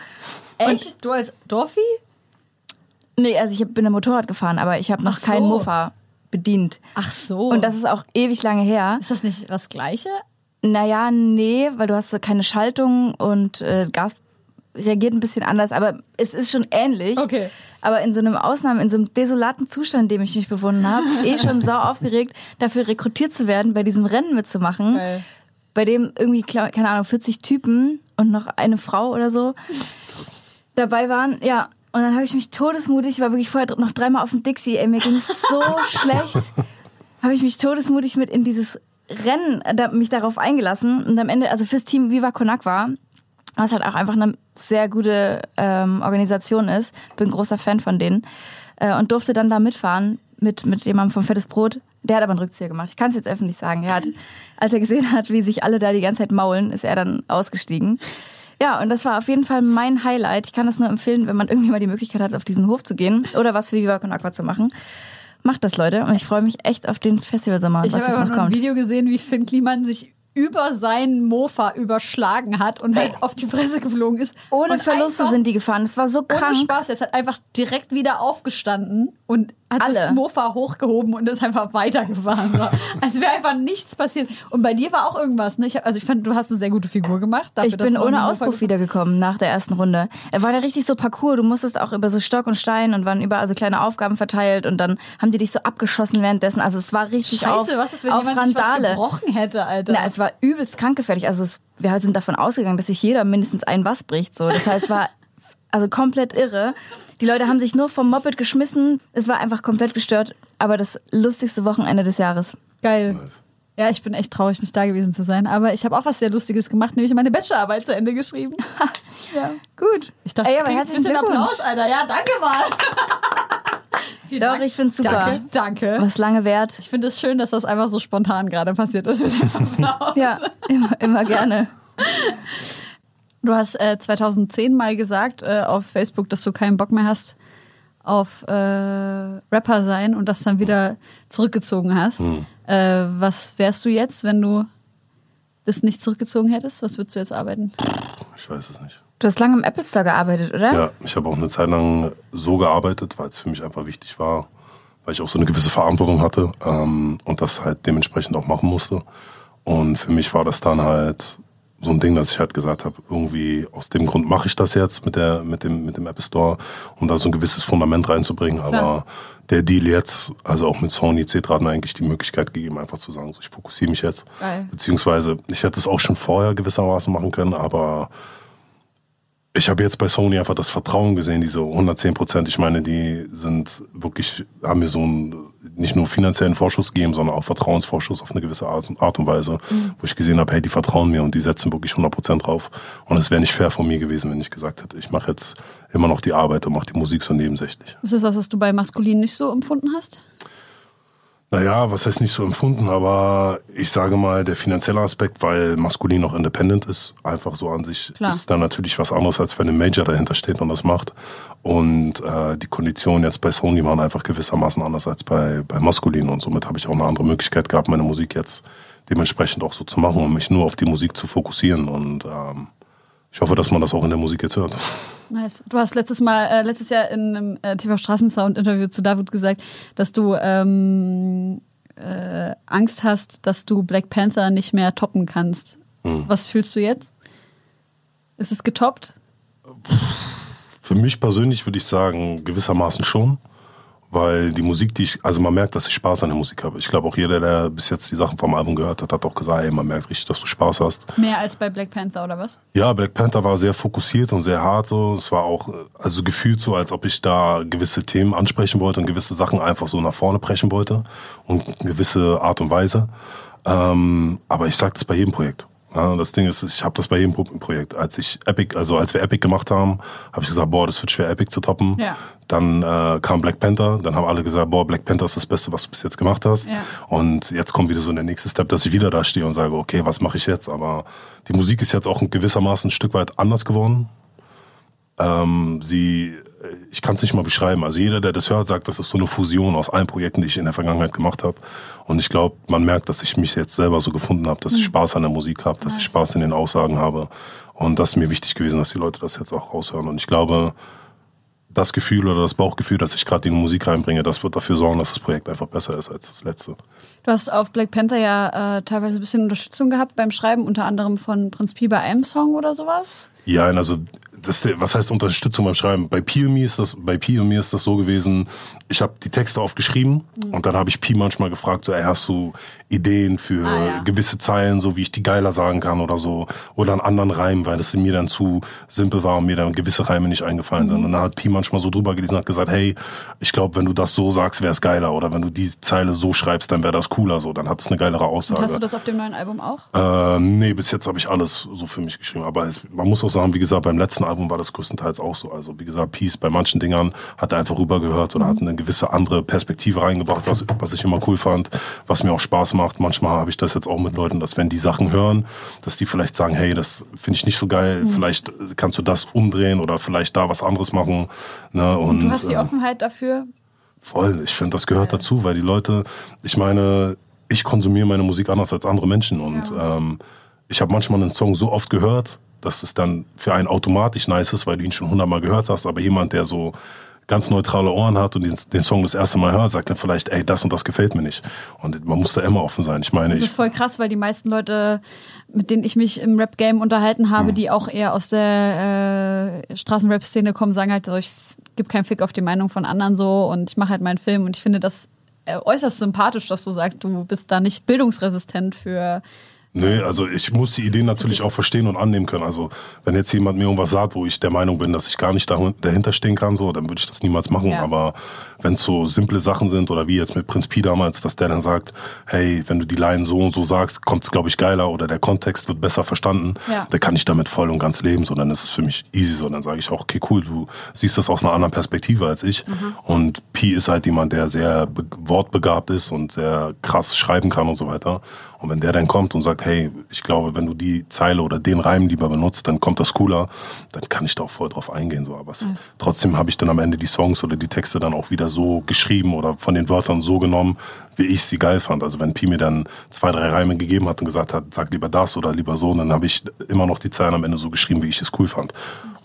Echt? Du als Dorfi? Nee, also ich bin ein Motorrad gefahren, aber ich habe noch so. kein Mofa bedient. Ach so. Und das ist auch ewig lange her. ist das nicht das Gleiche? Naja, nee, weil du hast so keine Schaltung und äh, Gas reagiert ein bisschen anders, aber es ist schon ähnlich. Okay. Aber in so einem Ausnahme, in so einem desolaten Zustand, in dem ich mich befunden habe, [LAUGHS] eh schon sau aufgeregt, dafür rekrutiert zu werden, bei diesem Rennen mitzumachen, Geil. bei dem irgendwie, keine Ahnung, 40 Typen und noch eine Frau oder so dabei waren. Ja, und dann habe ich mich todesmutig, ich war wirklich vorher noch dreimal auf dem Dixie, ey, mir ging so [LAUGHS] schlecht, habe ich mich todesmutig mit in dieses Rennen, äh, da, mich darauf eingelassen und am Ende, also fürs Team Viva Konak war, was halt auch einfach eine sehr gute ähm, Organisation ist. Bin großer Fan von denen. Äh, und durfte dann da mitfahren mit, mit jemandem vom Fettes Brot. Der hat aber einen Rückzieher gemacht. Ich kann es jetzt öffentlich sagen. Er hat, als er gesehen hat, wie sich alle da die ganze Zeit maulen, ist er dann ausgestiegen. Ja, und das war auf jeden Fall mein Highlight. Ich kann das nur empfehlen, wenn man irgendwie mal die Möglichkeit hat, auf diesen Hof zu gehen oder was für Viva Con Aqua zu machen. Macht das, Leute. Und ich freue mich echt auf den Festivalsommer, und Ich was habe jetzt noch nur ein kommt. Video gesehen, wie Finn Kliman sich über seinen Mofa überschlagen hat und halt auf die Fresse geflogen ist. Ohne und Verluste sind die gefahren. Das war so Ohne krank. Spaß, er ist halt einfach direkt wieder aufgestanden und hat das Alle. Mofa hochgehoben und ist einfach weitergefahren. So. Als wäre einfach nichts passiert. Und bei dir war auch irgendwas, ne? Ich hab, also ich fand, du hast eine sehr gute Figur gemacht. Dafür, Ich bin ohne Auspuff wiedergekommen nach der ersten Runde. Er war ja richtig so Parcours. Du musstest auch über so Stock und Stein und waren überall so kleine Aufgaben verteilt und dann haben die dich so abgeschossen währenddessen. Also es war richtig Scheiße, auf, was ist, wenn auf jemand sich was Randale. gebrochen hätte, Alter? Na, es war übelst krankgefährlich. Also es, wir sind davon ausgegangen, dass sich jeder mindestens ein was bricht. So. Das heißt, es war [LAUGHS] also komplett irre. Die Leute haben sich nur vom Moped geschmissen. Es war einfach komplett gestört. Aber das lustigste Wochenende des Jahres. Geil. Ja, ich bin echt traurig, nicht da gewesen zu sein. Aber ich habe auch was sehr Lustiges gemacht, nämlich meine Bachelorarbeit zu Ende geschrieben. [LAUGHS] ja. Gut. Ich dachte, Ey, ich aber ein bisschen. Applaus, Alter. Ja, danke mal. [LAUGHS] Vielen Doch, Dank. ich find's super. Danke, danke. Was lange währt. Ich finde es schön, dass das einfach so spontan gerade passiert ist. mit [LAUGHS] dem Applaus. Ja, immer, immer gerne. Du hast äh, 2010 mal gesagt äh, auf Facebook, dass du keinen Bock mehr hast auf äh, Rapper sein und das dann wieder zurückgezogen hast. Äh, was wärst du jetzt, wenn du das nicht zurückgezogen hättest? Was würdest du jetzt arbeiten? Ich weiß es nicht. Du hast lange im Apple Store gearbeitet, oder? Ja, ich habe auch eine Zeit lang so gearbeitet, weil es für mich einfach wichtig war, weil ich auch so eine gewisse Verantwortung hatte ähm, und das halt dementsprechend auch machen musste. Und für mich war das dann halt so ein Ding, dass ich halt gesagt habe, irgendwie aus dem Grund mache ich das jetzt mit der mit dem mit dem Apple Store, um da so ein gewisses Fundament reinzubringen. Aber Klar. der Deal jetzt, also auch mit Sony etc. hat mir eigentlich die Möglichkeit gegeben, einfach zu sagen, so, ich fokussiere mich jetzt. Geil. Beziehungsweise ich hätte es auch schon vorher gewissermaßen machen können, aber ich habe jetzt bei Sony einfach das Vertrauen gesehen, diese 110 Prozent. Ich meine, die sind wirklich, haben mir so einen nicht nur finanziellen Vorschuss gegeben, sondern auch Vertrauensvorschuss auf eine gewisse Art und, Weise, wo ich gesehen habe, hey, die vertrauen mir und die setzen wirklich 100 Prozent drauf. Und es wäre nicht fair von mir gewesen, wenn ich gesagt hätte, ich mache jetzt immer noch die Arbeit und mache die Musik so nebensächlich. Ist das was, was du bei Maskulin nicht so empfunden hast? Naja, was heißt nicht so empfunden, aber ich sage mal, der finanzielle Aspekt, weil maskulin noch independent ist, einfach so an sich, Klar. ist dann natürlich was anderes, als wenn ein Major dahinter steht und das macht. Und äh, die Konditionen jetzt bei Sony waren einfach gewissermaßen anders als bei, bei maskulin und somit habe ich auch eine andere Möglichkeit gehabt, meine Musik jetzt dementsprechend auch so zu machen und mich nur auf die Musik zu fokussieren und ähm, ich hoffe, dass man das auch in der Musik jetzt hört. Nice. Du hast letztes Mal, äh, letztes Jahr in einem äh, TV Straßensound Interview zu David gesagt, dass du ähm, äh, Angst hast, dass du Black Panther nicht mehr toppen kannst. Hm. Was fühlst du jetzt? Ist es getoppt? Für mich persönlich würde ich sagen, gewissermaßen schon. Weil die Musik, die ich, also man merkt, dass ich Spaß an der Musik habe. Ich glaube auch jeder, der bis jetzt die Sachen vom Album gehört hat, hat auch gesagt, ey, man merkt richtig, dass du Spaß hast. Mehr als bei Black Panther oder was? Ja, Black Panther war sehr fokussiert und sehr hart so. Es war auch, also gefühlt so, als ob ich da gewisse Themen ansprechen wollte und gewisse Sachen einfach so nach vorne brechen wollte und gewisse Art und Weise. Ähm, aber ich sage das bei jedem Projekt. Ja, das Ding ist, ich habe das bei jedem Pro- Projekt. Als ich Epic, also als wir Epic gemacht haben, habe ich gesagt, boah, das wird schwer, Epic zu toppen. Ja. Dann äh, kam Black Panther, dann haben alle gesagt, boah, Black Panther ist das Beste, was du bis jetzt gemacht hast. Ja. Und jetzt kommt wieder so der nächste Step, dass ich wieder da stehe und sage, okay, was mache ich jetzt? Aber die Musik ist jetzt auch in gewissermaßen ein Stück weit anders geworden. Ähm, sie, ich kann es nicht mal beschreiben. Also jeder, der das hört, sagt, das ist so eine Fusion aus allen Projekten, die ich in der Vergangenheit gemacht habe. Und ich glaube, man merkt, dass ich mich jetzt selber so gefunden habe, dass ich Spaß an der Musik habe, dass ich Spaß in den Aussagen habe. Und das ist mir wichtig gewesen, dass die Leute das jetzt auch raushören. Und ich glaube, das Gefühl oder das Bauchgefühl, dass ich gerade in die Musik reinbringe, das wird dafür sorgen, dass das Projekt einfach besser ist als das letzte. Du hast auf Black Panther ja äh, teilweise ein bisschen Unterstützung gehabt beim Schreiben, unter anderem von Prinz Pi bei einem Song oder sowas. Ja, also das, was heißt Unterstützung beim Schreiben? Bei Pi und mir ist das, bei Pi und mir ist das so gewesen. Ich habe die Texte aufgeschrieben mhm. und dann habe ich Pi manchmal gefragt, so, ey, hast du Ideen für ah, ja. gewisse Zeilen, so wie ich die geiler sagen kann oder so, oder einen anderen Reim, weil das mir dann zu simpel war und mir dann gewisse Reime nicht eingefallen mhm. sind. Und dann hat Pi manchmal so drüber gelesen und hat gesagt, hey, ich glaube, wenn du das so sagst, wäre es geiler, oder wenn du die Zeile so schreibst, dann wäre das cooler, so, dann hat es eine geilere Aussage. Und hast du das auf dem neuen Album auch? Äh, nee, bis jetzt habe ich alles so für mich geschrieben. Aber es, man muss auch sagen, wie gesagt, beim letzten Album war das größtenteils auch so. Also wie gesagt, Peace bei manchen Dingern hat er einfach rübergehört oder mhm. hat eine gewisse andere Perspektive reingebracht, was, was ich immer cool fand, was mir auch Spaß macht. Manchmal habe ich das jetzt auch mit Leuten, dass wenn die Sachen hören, dass die vielleicht sagen, hey, das finde ich nicht so geil, mhm. vielleicht kannst du das umdrehen oder vielleicht da was anderes machen. Ne? Und, Und du hast die äh, Offenheit dafür? Voll, ich finde, das gehört ja. dazu, weil die Leute, ich meine, ich konsumiere meine Musik anders als andere Menschen und ja. ähm, ich habe manchmal einen Song so oft gehört, dass es dann für einen automatisch nice ist, weil du ihn schon hundertmal gehört hast, aber jemand, der so ganz neutrale Ohren hat und den, den, Song das erste Mal hört, sagt dann vielleicht, ey, das und das gefällt mir nicht. Und man muss da immer offen sein. Ich meine, das ist voll krass, weil die meisten Leute, mit denen ich mich im Rap-Game unterhalten habe, mhm. die auch eher aus der äh, Straßenrap-Szene kommen, sagen halt, so, ich gebe keinen Fick auf die Meinung von anderen so und ich mache halt meinen Film und ich finde das äh, äußerst sympathisch, dass du sagst, du bist da nicht bildungsresistent für Nee, also ich muss die Idee natürlich auch verstehen und annehmen können. Also wenn jetzt jemand mir irgendwas sagt, wo ich der Meinung bin, dass ich gar nicht dahinter stehen kann, so, dann würde ich das niemals machen. Ja. Aber wenn es so simple Sachen sind oder wie jetzt mit Prinz Pi damals, dass der dann sagt, hey, wenn du die Line so und so sagst, kommt es glaube ich geiler oder der Kontext wird besser verstanden, ja. dann kann ich damit voll und ganz leben. So, dann ist es für mich easy. So, dann sage ich auch, okay, cool, du siehst das aus einer anderen Perspektive als ich. Mhm. Und Pi ist halt jemand, der sehr wortbegabt ist und sehr krass schreiben kann und so weiter. Und wenn der dann kommt und sagt, hey, ich glaube, wenn du die Zeile oder den Reim lieber benutzt, dann kommt das cooler, dann kann ich da auch voll drauf eingehen. So. Aber nice. trotzdem habe ich dann am Ende die Songs oder die Texte dann auch wieder so geschrieben oder von den Wörtern so genommen, wie ich sie geil fand. Also wenn Pi mir dann zwei, drei Reime gegeben hat und gesagt hat, sag lieber das oder lieber so, dann habe ich immer noch die Zeilen am Ende so geschrieben, wie ich es cool fand.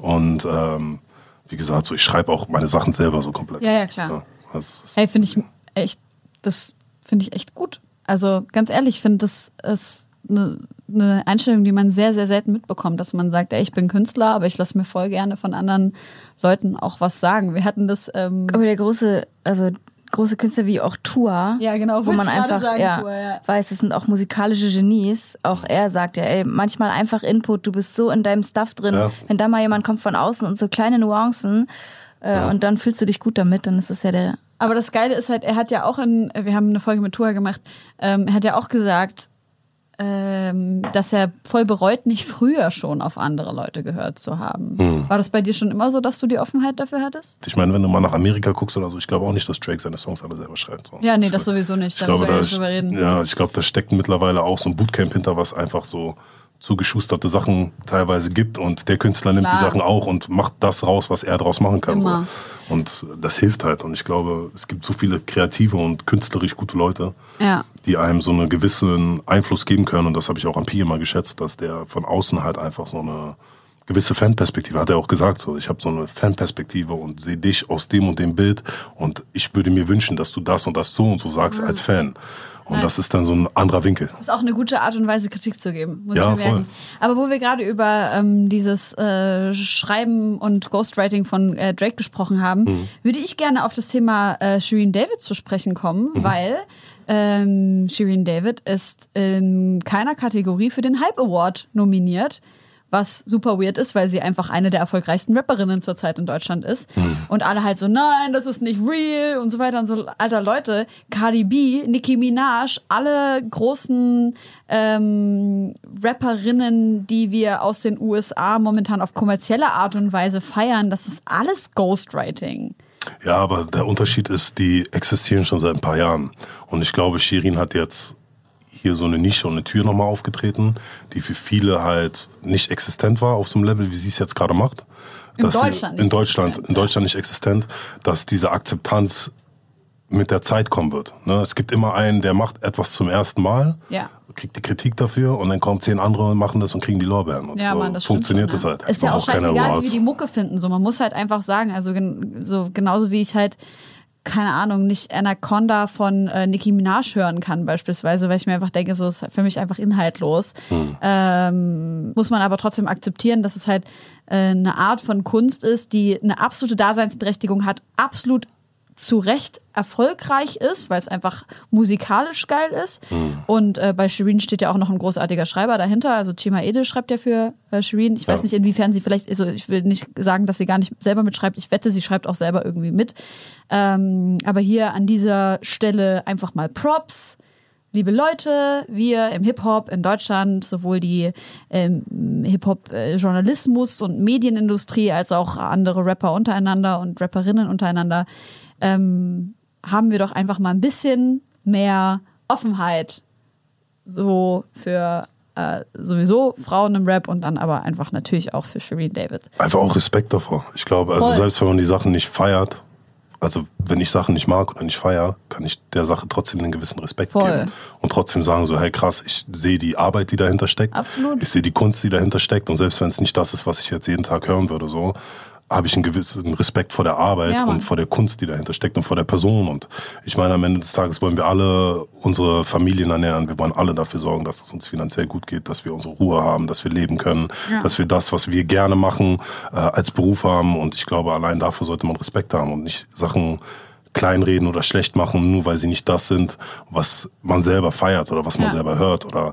Und ähm, wie gesagt, so ich schreibe auch meine Sachen selber so komplett. Ja, ja, klar. Ja, also hey, finde ich echt, das finde ich echt gut. Also ganz ehrlich, ich finde, das ist eine, eine, Einstellung, die man sehr, sehr selten mitbekommt, dass man sagt, ey, ich bin Künstler, aber ich lasse mir voll gerne von anderen Leuten auch was sagen. Wir hatten das. Ähm aber der große, also große Künstler wie auch Tua, ja, genau, wo man einfach sagen, ja, Tour, ja. weiß, es sind auch musikalische Genies. Auch er sagt ja, ey, manchmal einfach Input, du bist so in deinem Stuff drin. Ja. Wenn da mal jemand kommt von außen und so kleine Nuancen äh, ja. und dann fühlst du dich gut damit, dann ist es ja der aber das Geile ist halt, er hat ja auch in, wir haben eine Folge mit Tua gemacht, ähm, er hat ja auch gesagt, ähm, dass er voll bereut, nicht früher schon auf andere Leute gehört zu haben. Hm. War das bei dir schon immer so, dass du die Offenheit dafür hattest? Ich meine, wenn du mal nach Amerika guckst oder so, ich glaube auch nicht, dass Drake seine Songs alle selber schreibt. So. Ja, nee, das sowieso nicht. Da ich glaube, da ist, ja, ich glaube, da steckt mittlerweile auch so ein Bootcamp hinter, was einfach so zugeschusterte Sachen teilweise gibt und der Künstler nimmt Klar. die Sachen auch und macht das raus, was er daraus machen kann. So. Und das hilft halt. Und ich glaube, es gibt so viele kreative und künstlerisch gute Leute, ja. die einem so einen gewissen Einfluss geben können. Und das habe ich auch an Pi immer geschätzt, dass der von außen halt einfach so eine gewisse Fanperspektive, hat er auch gesagt. So, ich habe so eine Fanperspektive und sehe dich aus dem und dem Bild und ich würde mir wünschen, dass du das und das so und so sagst mhm. als Fan. Und nice. das ist dann so ein anderer Winkel. Das ist auch eine gute Art und Weise, Kritik zu geben, muss ja, ich bemerken. Voll. Aber wo wir gerade über ähm, dieses äh, Schreiben und Ghostwriting von äh, Drake gesprochen haben, mhm. würde ich gerne auf das Thema äh, Shireen David zu sprechen kommen, mhm. weil ähm, Shireen David ist in keiner Kategorie für den Hype Award nominiert was super weird ist, weil sie einfach eine der erfolgreichsten Rapperinnen zurzeit in Deutschland ist. Und alle halt so, nein, das ist nicht real und so weiter und so. Alter Leute, Cardi B, Nicki Minaj, alle großen ähm, Rapperinnen, die wir aus den USA momentan auf kommerzielle Art und Weise feiern, das ist alles Ghostwriting. Ja, aber der Unterschied ist, die existieren schon seit ein paar Jahren. Und ich glaube, Shirin hat jetzt hier so eine Nische und eine Tür nochmal aufgetreten, die für viele halt nicht existent war auf so einem Level, wie sie es jetzt gerade macht. In Deutschland, sie, in Deutschland, in Deutschland nicht existent, dass diese Akzeptanz mit der Zeit kommen wird. Ne? Es gibt immer einen, der macht etwas zum ersten Mal, Ja. kriegt die Kritik dafür und dann kommen zehn andere und machen das und kriegen die Lorbeeren. Und Ja, so Mann, das funktioniert schon, das halt. Ist ja auch keine scheißegal, wie wir die Mucke finden. So, man muss halt einfach sagen, also so genauso wie ich halt keine Ahnung, nicht Anaconda von äh, Nicki Minaj hören kann beispielsweise, weil ich mir einfach denke, so ist für mich einfach inhaltlos. Ähm, muss man aber trotzdem akzeptieren, dass es halt äh, eine Art von Kunst ist, die eine absolute Daseinsberechtigung hat, absolut zu Recht erfolgreich ist, weil es einfach musikalisch geil ist. Und äh, bei Shirin steht ja auch noch ein großartiger Schreiber dahinter. Also Chima Ede schreibt ja für äh, Shirin. Ich weiß Ja. nicht, inwiefern sie vielleicht, also ich will nicht sagen, dass sie gar nicht selber mitschreibt. Ich wette, sie schreibt auch selber irgendwie mit. Ähm, aber hier an dieser Stelle einfach mal Props. Liebe Leute, wir im Hip-Hop in Deutschland, sowohl die ähm, Hip-Hop-Journalismus und Medienindustrie als auch andere Rapper untereinander und Rapperinnen untereinander, ähm, haben wir doch einfach mal ein bisschen mehr Offenheit so für äh, sowieso Frauen im Rap und dann aber einfach natürlich auch für Shireen David. Einfach auch Respekt davor. Ich glaube, also Voll. selbst wenn man die Sachen nicht feiert, also wenn ich Sachen nicht mag oder nicht feier, kann ich der Sache trotzdem einen gewissen Respekt Voll. geben und trotzdem sagen so, hey krass, ich sehe die Arbeit, die dahinter steckt. Absolut. Ich sehe die Kunst, die dahinter steckt und selbst wenn es nicht das ist, was ich jetzt jeden Tag hören würde, so habe ich einen gewissen Respekt vor der Arbeit Ja, und vor der Kunst, die dahinter steckt und vor der Person. Und ich meine, am Ende des Tages wollen wir alle unsere Familien ernähren. Wir wollen alle dafür sorgen, dass es uns finanziell gut geht, dass wir unsere Ruhe haben, dass wir leben können, Ja. dass wir das, was wir gerne machen, äh, als Beruf haben. Und ich glaube, allein dafür sollte man Respekt haben und nicht Sachen kleinreden oder schlecht machen, nur weil sie nicht das sind, was man selber feiert oder was man Ja. selber hört oder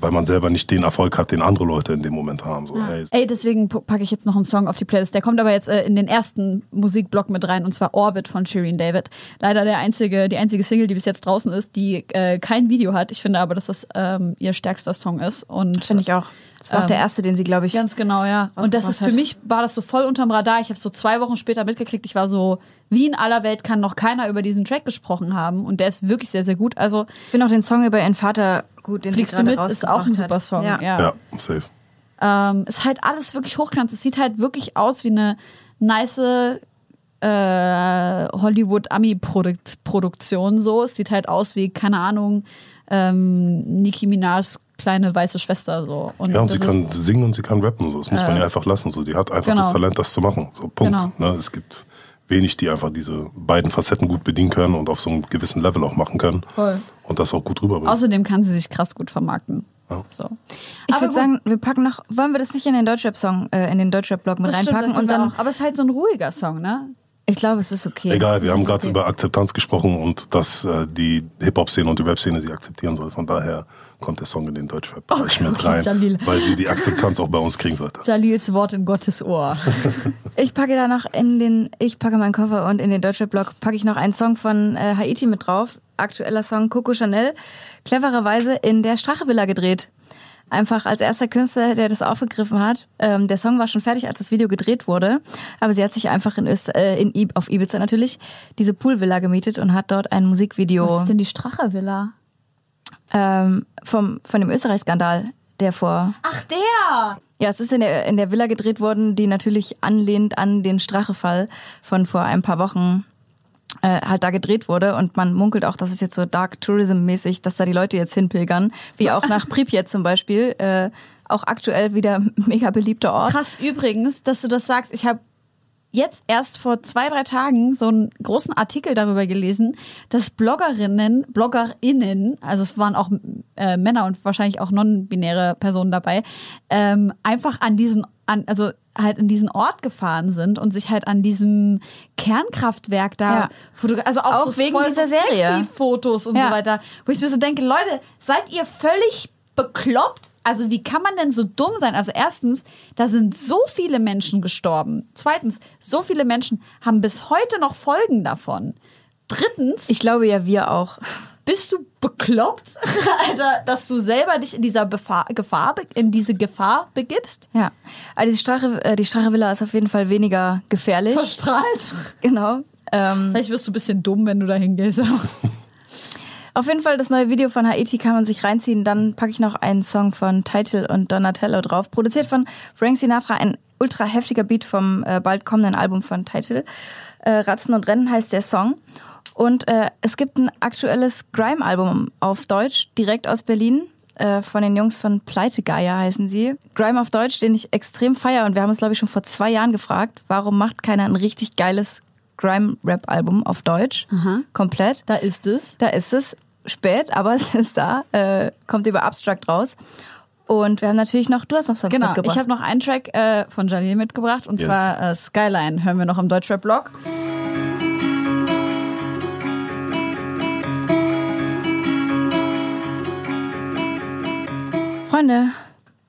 weil man selber nicht den Erfolg hat, den andere Leute in dem Moment haben. So, hey, Ey, deswegen packe ich jetzt noch einen Song auf die Playlist. Der kommt aber jetzt äh, in den ersten Musikblock mit rein, und zwar Orbit von Shireen David. Leider der einzige, die einzige Single, die bis jetzt draußen ist, die äh, kein Video hat. Ich finde aber, dass das ähm, ihr stärkster Song ist. Und Finde ich auch. Das war auch Ähm, der erste, den sie, glaube ich. Ganz genau, ja. Und das ist für hat. mich war das so voll unterm Radar. Ich habe so zwei Wochen später mitgekriegt. Ich war so, wie in aller Welt kann noch keiner über diesen Track gesprochen haben. Und der ist wirklich sehr, sehr gut. Also Ich finde auch den Song über ihren Vater gut, den Fliegst du mit ist auch ein super. Song. Ja. Ja. ja, safe. Ähm, ist halt alles wirklich hochglanz. Es sieht halt wirklich aus wie eine nice äh, Hollywood-Ami-Produktion so. Es sieht halt aus wie, keine Ahnung, ähm, Nicki Minajs kleine weiße Schwester so. Und Ja, und sie kann singen und sie kann rappen. So. Das muss man ja einfach lassen. So. Die hat einfach Genau. das Talent, das zu machen. So, Punkt. Genau. Ne? Es gibt wenig, die einfach diese beiden Facetten gut bedienen können und auf so einem gewissen Level auch machen können. Voll. Und das auch gut rüberbringen. Außerdem kann sie sich krass gut vermarkten. Ja. So. Ich würde sagen, wir packen noch, wollen wir das nicht in den Deutschrap-Song, äh, in den Deutschrap-Blog mit das stimmt, reinpacken das und dann, auch. Aber es ist halt so ein ruhiger Song, ne? ich glaube, es ist okay. Egal, wir das haben gerade okay. über Akzeptanz gesprochen und dass äh, die Hip-Hop-Szene und die Rap-Szene sie akzeptieren soll. Von daher kommt der Song in den Deutschrap-Bereich Okay, mit okay, rein, Jalil. weil sie die Akzeptanz auch bei uns kriegen sollte. Jalils Wort in Gottes Ohr. [LAUGHS] Ich packe da noch in den, ich packe meinen Koffer und in den Deutschrap-Blog packe ich noch einen Song von äh, Haiti mit drauf. Aktueller Song Coco Chanel. Clevererweise in der Strache-Villa gedreht. Einfach als erster Künstler, der das aufgegriffen hat. Ähm, der Song war schon fertig, als das Video gedreht wurde. Aber sie hat sich einfach in, Öst äh, in auf Ibiza natürlich diese Poolvilla gemietet und hat dort ein Musikvideo Was ist denn die Strache-Villa? Ähm, vom, von dem Österreich-Skandal, der vor Ach, der! Ja, es ist in der, in der Villa gedreht worden, die natürlich anlehnt an den Strache-Fall von vor ein paar Wochen äh, halt da gedreht wurde. Und man munkelt auch, dass es jetzt so Dark Tourism-mäßig, dass da die Leute jetzt hinpilgern. Wie auch nach [LAUGHS] Pripyat zum Beispiel. Äh, auch aktuell wieder [LAUGHS] mega beliebter Ort. Krass übrigens, dass du das sagst. Ich habe jetzt erst vor zwei, drei Tagen so einen großen Artikel darüber gelesen, dass Bloggerinnen, BloggerInnen, also es waren auch äh, Männer und wahrscheinlich auch non-binäre Personen dabei, ähm, einfach an diesen, an, also halt in diesen Ort gefahren sind und sich halt an diesem Kernkraftwerk da Ja. fotografiert, also auch, Auch so wegen dieser Serie. Fotos und Ja. so weiter, wo ich mir so denke, Leute, seid ihr völlig bekloppt? Also wie kann man denn so dumm sein? Also erstens, da sind so viele Menschen gestorben. Zweitens, so viele Menschen haben bis heute noch Folgen davon. Drittens, Ich glaube ja, wir auch. bist du bekloppt, [LAUGHS] Alter, dass du selber dich in dieser Befahr, Gefahr, in diese Gefahr begibst? Ja. Aber die Strache, äh, die Strache-Villa ist auf jeden Fall weniger gefährlich. Verstrahlt. Genau. Ähm, Vielleicht wirst du ein bisschen dumm, wenn du da hingehst. Auf jeden Fall das neue Video von Haiti kann man sich reinziehen. Dann packe ich noch einen Song von Title und Donatello drauf. Produziert von Frank Sinatra, ein ultra heftiger Beat vom äh, bald kommenden Album von Title. Äh, Ratzen und Rennen heißt der Song. Und äh, es gibt ein aktuelles Grime-Album auf Deutsch, direkt aus Berlin. Äh, von den Jungs von Pleitegeier heißen sie. Grime auf Deutsch, den ich extrem feier. Und wir haben uns, glaube ich, schon vor zwei Jahren gefragt, warum macht keiner ein richtig geiles Grime-Rap-Album auf Deutsch? Aha. Komplett. Da ist es. Da ist es. Spät, aber [LAUGHS] es ist da. Äh, kommt über Abstract raus. Und wir haben natürlich noch, du hast noch Songs Genau, mitgebracht. ich habe noch einen Track äh, von Jalil mitgebracht und Yes. zwar äh, Skyline hören wir noch im Deutschrap-Blog. Freunde,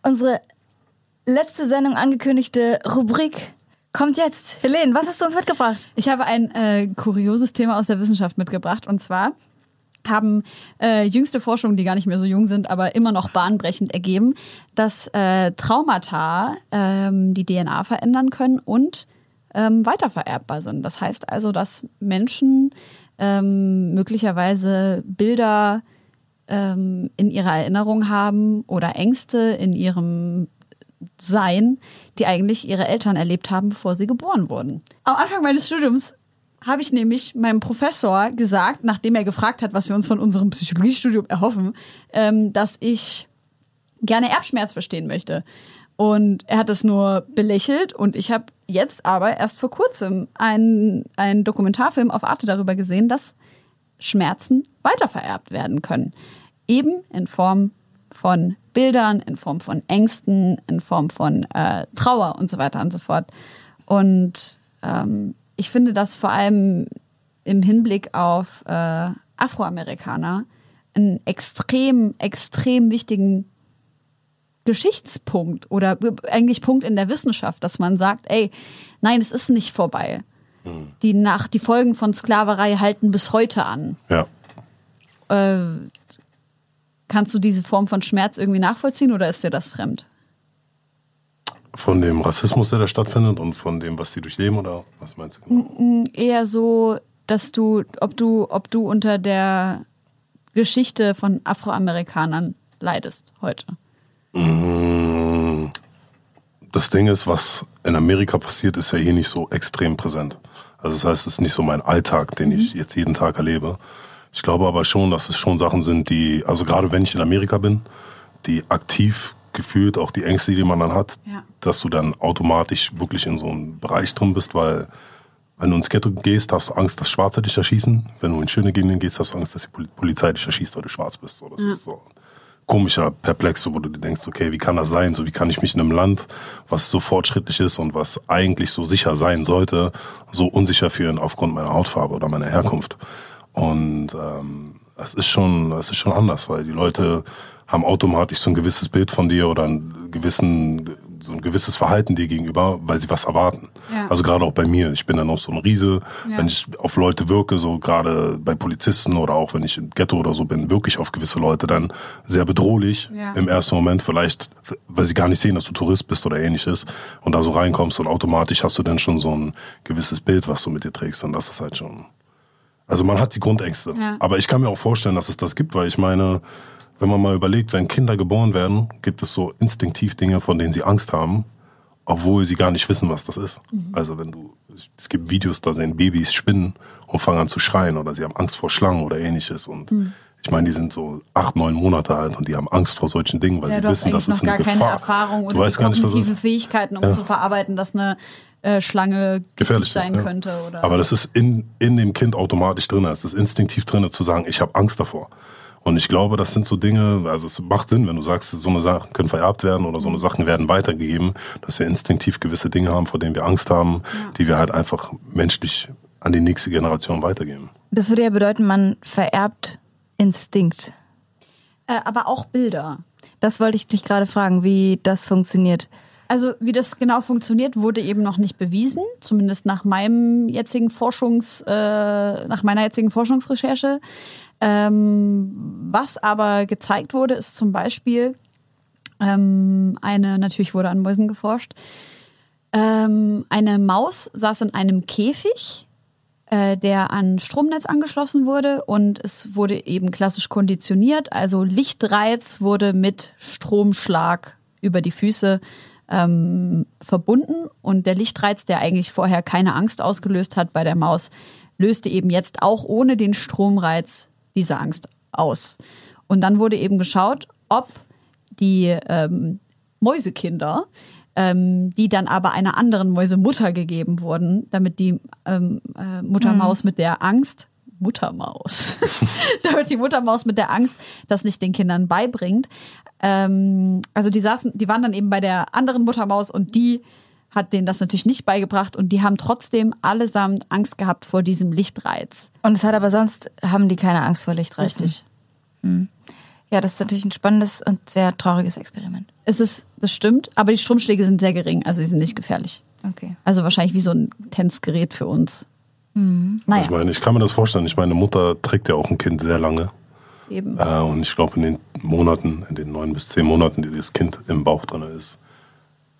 unsere letzte Sendung angekündigte Rubrik kommt jetzt. Helene, was hast du uns mitgebracht? Ich habe ein äh, kurioses Thema aus der Wissenschaft mitgebracht und zwar haben äh, jüngste Forschungen, die gar nicht mehr so jung sind, aber immer noch bahnbrechend ergeben, dass äh, Traumata ähm, die DNA verändern können und ähm, weitervererbbar sind. Das heißt also, dass Menschen ähm, möglicherweise Bilder ähm, in ihrer Erinnerung haben oder Ängste in ihrem Sein, die eigentlich ihre Eltern erlebt haben, bevor sie geboren wurden. Am Anfang meines Studiums habe ich nämlich meinem Professor gesagt, nachdem er gefragt hat, was wir uns von unserem Psychologiestudium erhoffen, ähm, dass ich gerne Erbschmerz verstehen möchte. Und er hat es nur belächelt und ich habe jetzt aber erst vor kurzem einen, einen Dokumentarfilm auf Arte darüber gesehen, dass Schmerzen weitervererbt werden können. Eben in Form von Bildern, in Form von Ängsten, in Form von äh, Trauer und so weiter und so fort. Und ähm, ich finde das vor allem im Hinblick auf äh, Afroamerikaner einen extrem, extrem wichtigen Geschichtspunkt oder eigentlich Punkt in der Wissenschaft, dass man sagt, ey, nein, es ist nicht vorbei. Die, nach, die Folgen von Sklaverei halten bis heute an. Ja. Äh, kannst du diese Form von Schmerz irgendwie nachvollziehen oder ist dir das fremd? Von dem Rassismus, der da stattfindet und von dem, was sie durchleben, oder was meinst du genau? Eher so, dass du, ob du, ob du unter der Geschichte von Afroamerikanern leidest heute. Mm, Das Ding ist, was in Amerika passiert, ist ja hier nicht so extrem präsent. Also das heißt, es ist nicht so mein Alltag, den ich jetzt jeden Tag erlebe. Ich glaube aber schon, dass es schon Sachen sind, die, also gerade wenn ich in Amerika bin, die aktiv gefühlt, auch die Ängste, die man dann hat, Ja. dass du dann automatisch wirklich in so einem Bereich drin bist, weil wenn du ins Ghetto gehst, hast du Angst, dass Schwarze dich erschießen. Wenn du in schöne Gegenden gehst, hast du Angst, dass die Pol- Polizei dich erschießt, weil du schwarz bist. So, das ist so komischer, perplex, so, wo du dir denkst, okay, wie kann das sein? So, wie kann ich mich in einem Land, was so fortschrittlich ist und was eigentlich so sicher sein sollte, so unsicher fühlen aufgrund meiner Hautfarbe oder meiner Herkunft? Und ähm, es ist schon, es ist schon anders, weil die Leute haben automatisch so ein gewisses Bild von dir oder einen gewissen, so ein gewisses Verhalten dir gegenüber, weil sie was erwarten. Ja. Also gerade auch bei mir. Ich bin dann auch so ein Riese, Ja. wenn ich auf Leute wirke, so gerade bei Polizisten oder auch wenn ich im Ghetto oder so bin, wirklich auf gewisse Leute dann sehr bedrohlich Ja. im ersten Moment, vielleicht, weil sie gar nicht sehen, dass du Tourist bist oder ähnliches und da so reinkommst und automatisch hast du dann schon so ein gewisses Bild, was du mit dir trägst und das ist halt schon. Also man hat die Grundängste. Ja. Aber ich kann mir auch vorstellen, dass es das gibt, weil ich meine, wenn man mal überlegt, wenn Kinder geboren werden, gibt es so instinktiv Dinge, von denen sie Angst haben, obwohl sie gar nicht wissen, was das ist. Also wenn du, es gibt Videos, da sehen Babys Spinnen und fangen an zu schreien oder sie haben Angst vor Schlangen oder ähnliches und ich meine, die sind so acht, neun Monate alt und die haben Angst vor solchen Dingen, weil Ja, sie du hast wissen, das ist eine gar keine Gefahr. Erfahrung du oder weißt gar nicht, was ist. Fähigkeiten, um Ja. zu verarbeiten, dass eine äh, Schlange gefährlich sein ist, ja. könnte. Oder Aber das ist in, in dem Kind automatisch drin. Es ist instinktiv drin, zu sagen, ich habe Angst davor. Und ich glaube, das sind so Dinge, also es macht Sinn, wenn du sagst, so eine Sachen können vererbt werden oder so eine Sachen werden weitergegeben, dass wir instinktiv gewisse Dinge haben, vor denen wir Angst haben, die wir halt einfach menschlich an die nächste Generation weitergeben. Das würde ja bedeuten, man vererbt Instinkt. äh, aber auch Bilder. Das wollte ich dich gerade fragen, wie das funktioniert. Also wie das genau funktioniert, wurde eben noch nicht bewiesen, zumindest nach meinem jetzigen Forschungs, äh, nach meiner jetzigen Forschungsrecherche. Ähm, was aber gezeigt wurde, ist zum Beispiel ähm, eine, natürlich wurde an Mäusen geforscht, ähm, eine Maus saß in einem Käfig, äh, der an Stromnetz angeschlossen wurde und es wurde eben klassisch konditioniert, also Lichtreiz wurde mit Stromschlag über die Füße ähm, verbunden und der Lichtreiz, der eigentlich vorher keine Angst ausgelöst hat bei der Maus, löste eben jetzt auch ohne den Stromreiz diese Angst aus. Und dann wurde eben geschaut, ob die ähm, Mäusekinder, ähm, die dann aber einer anderen Mäusemutter gegeben wurden, damit die ähm, äh, Muttermaus mit der Angst, Muttermaus, [LAUGHS] damit die Muttermaus mit der Angst das nicht den Kindern beibringt. Ähm, also die saßen, die waren dann eben bei der anderen Muttermaus und die hat denen das natürlich nicht beigebracht und die haben trotzdem allesamt Angst gehabt vor diesem Lichtreiz. Und es hat aber sonst, haben die keine Angst vor Lichtreizen. Richtig. Ja, das ist natürlich ein spannendes und sehr trauriges Experiment. Es ist, das stimmt, aber die Stromschläge sind sehr gering, also sie sind nicht gefährlich. Okay. Also wahrscheinlich wie so ein Tänzgerät für uns. Naja, Ich meine, ich kann mir das vorstellen. Ich meine, Mutter trägt ja auch ein Kind sehr lange. Eben. Äh, und ich glaube, in den Monaten, in den neun bis zehn Monaten, die das Kind im Bauch drin ist,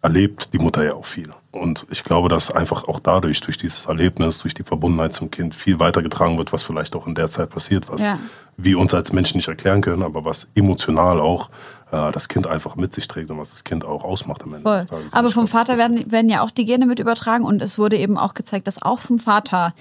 erlebt die Mutter ja auch viel. Und ich glaube, dass einfach auch dadurch, durch dieses Erlebnis, durch die Verbundenheit zum Kind viel weitergetragen wird, was vielleicht auch in der Zeit passiert, was Ja. wir uns als Menschen nicht erklären können, aber was emotional auch äh, das Kind einfach mit sich trägt und was das Kind auch ausmacht am Ende Voll. des Tages. Aber vom Vater werden, werden ja auch die Gene mit übertragen und es wurde eben auch gezeigt, dass auch vom Vater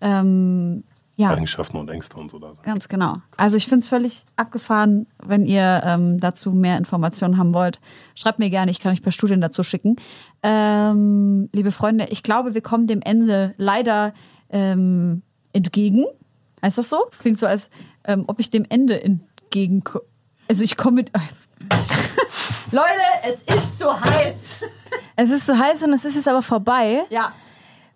ähm, ja, Eigenschaften und Ängste und so da sind. Ganz genau. Also ich finde es völlig abgefahren, wenn ihr ähm, dazu mehr Informationen haben wollt. Schreibt mir gerne, ich kann euch per Studien dazu schicken. Ähm, liebe Freunde, ich glaube, wir kommen dem Ende leider ähm, entgegen. Heißt das so? Es klingt so, als ähm, ob ich dem Ende entgegen. Also ich komme mit. [LAUGHS] Leute, es ist so heiß. Es ist so heiß und es ist jetzt aber vorbei. Ja.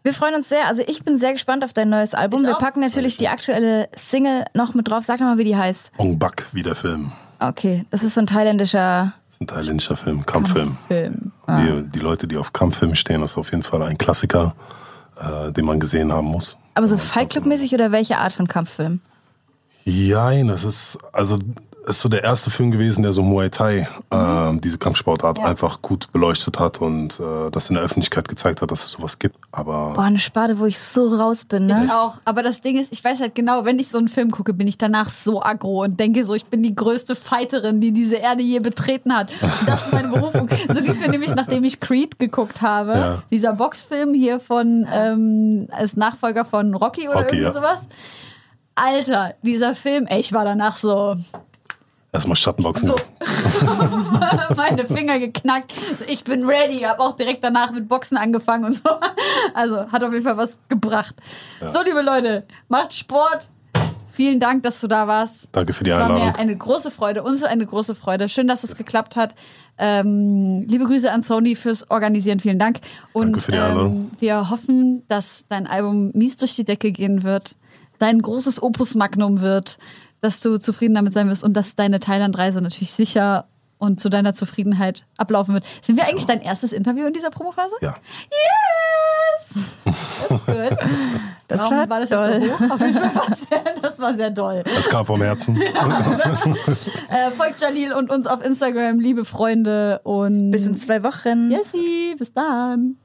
Wir freuen uns sehr. Also ich bin sehr gespannt auf dein neues Album. Ich Wir auch. packen natürlich die aktuelle Single noch mit drauf. Sag doch mal, wie die heißt. Ong Bak, wie der Film. Okay, das ist so ein thailändischer Das ist ein thailändischer Film, Kampffilm. Film. Die, die Leute, die auf Kampffilme stehen, das ist auf jeden Fall ein Klassiker, äh, den man gesehen haben muss. Aber so Fight Club-mäßig oder welche Art von Kampffilm? Jein, das ist, also, ist so der erste Film gewesen, der so Muay Thai, äh, diese Kampfsportart, Ja. einfach gut beleuchtet hat und äh, das in der Öffentlichkeit gezeigt hat, dass es sowas gibt. Aber Boah, eine Spade, wo ich so raus bin, ne? Ich auch. Aber das Ding ist, ich weiß halt genau, wenn ich so einen Film gucke, bin ich danach so aggro und denke so, ich bin die größte Fighterin, die diese Erde je betreten hat. Und das ist meine [LAUGHS] Berufung. so ging es mir nämlich, nachdem ich Creed geguckt habe. Ja. Dieser Boxfilm hier von, ähm, als Nachfolger von Rocky oder Rocky, irgendwie ja. sowas. Alter, dieser Film, ey, ich war danach so, erstmal Schattenboxen. so [LAUGHS] meine Finger geknackt. Ich bin ready, habe auch direkt danach mit Boxen angefangen und so. Also hat auf jeden Fall was gebracht. So, liebe Leute, macht Sport. Vielen Dank, dass du da warst. Danke für die Es war Einladung. mir eine große Freude, uns eine große Freude. Schön, dass es geklappt hat. Ähm, liebe Grüße an Sony fürs Organisieren, vielen Dank. Und Danke für die Einladung. ähm, wir hoffen, dass dein Album mies durch die Decke gehen wird, dein großes Opus Magnum wird, dass du zufrieden damit sein wirst und dass deine Thailand-Reise natürlich sicher und zu deiner Zufriedenheit ablaufen wird. Sind wir eigentlich dein erstes Interview in dieser Promophase? Ja. Yes! That's [LAUGHS] good. Das Warum war war das toll. jetzt so hoch? Auf jeden Fall war [LAUGHS] es sehr, das war sehr doll. Es kam vom Herzen. [LAUGHS] Äh, folgt Jalil und uns auf Instagram, liebe Freunde. Und Bis in zwei Wochen. Jessie, bis dann.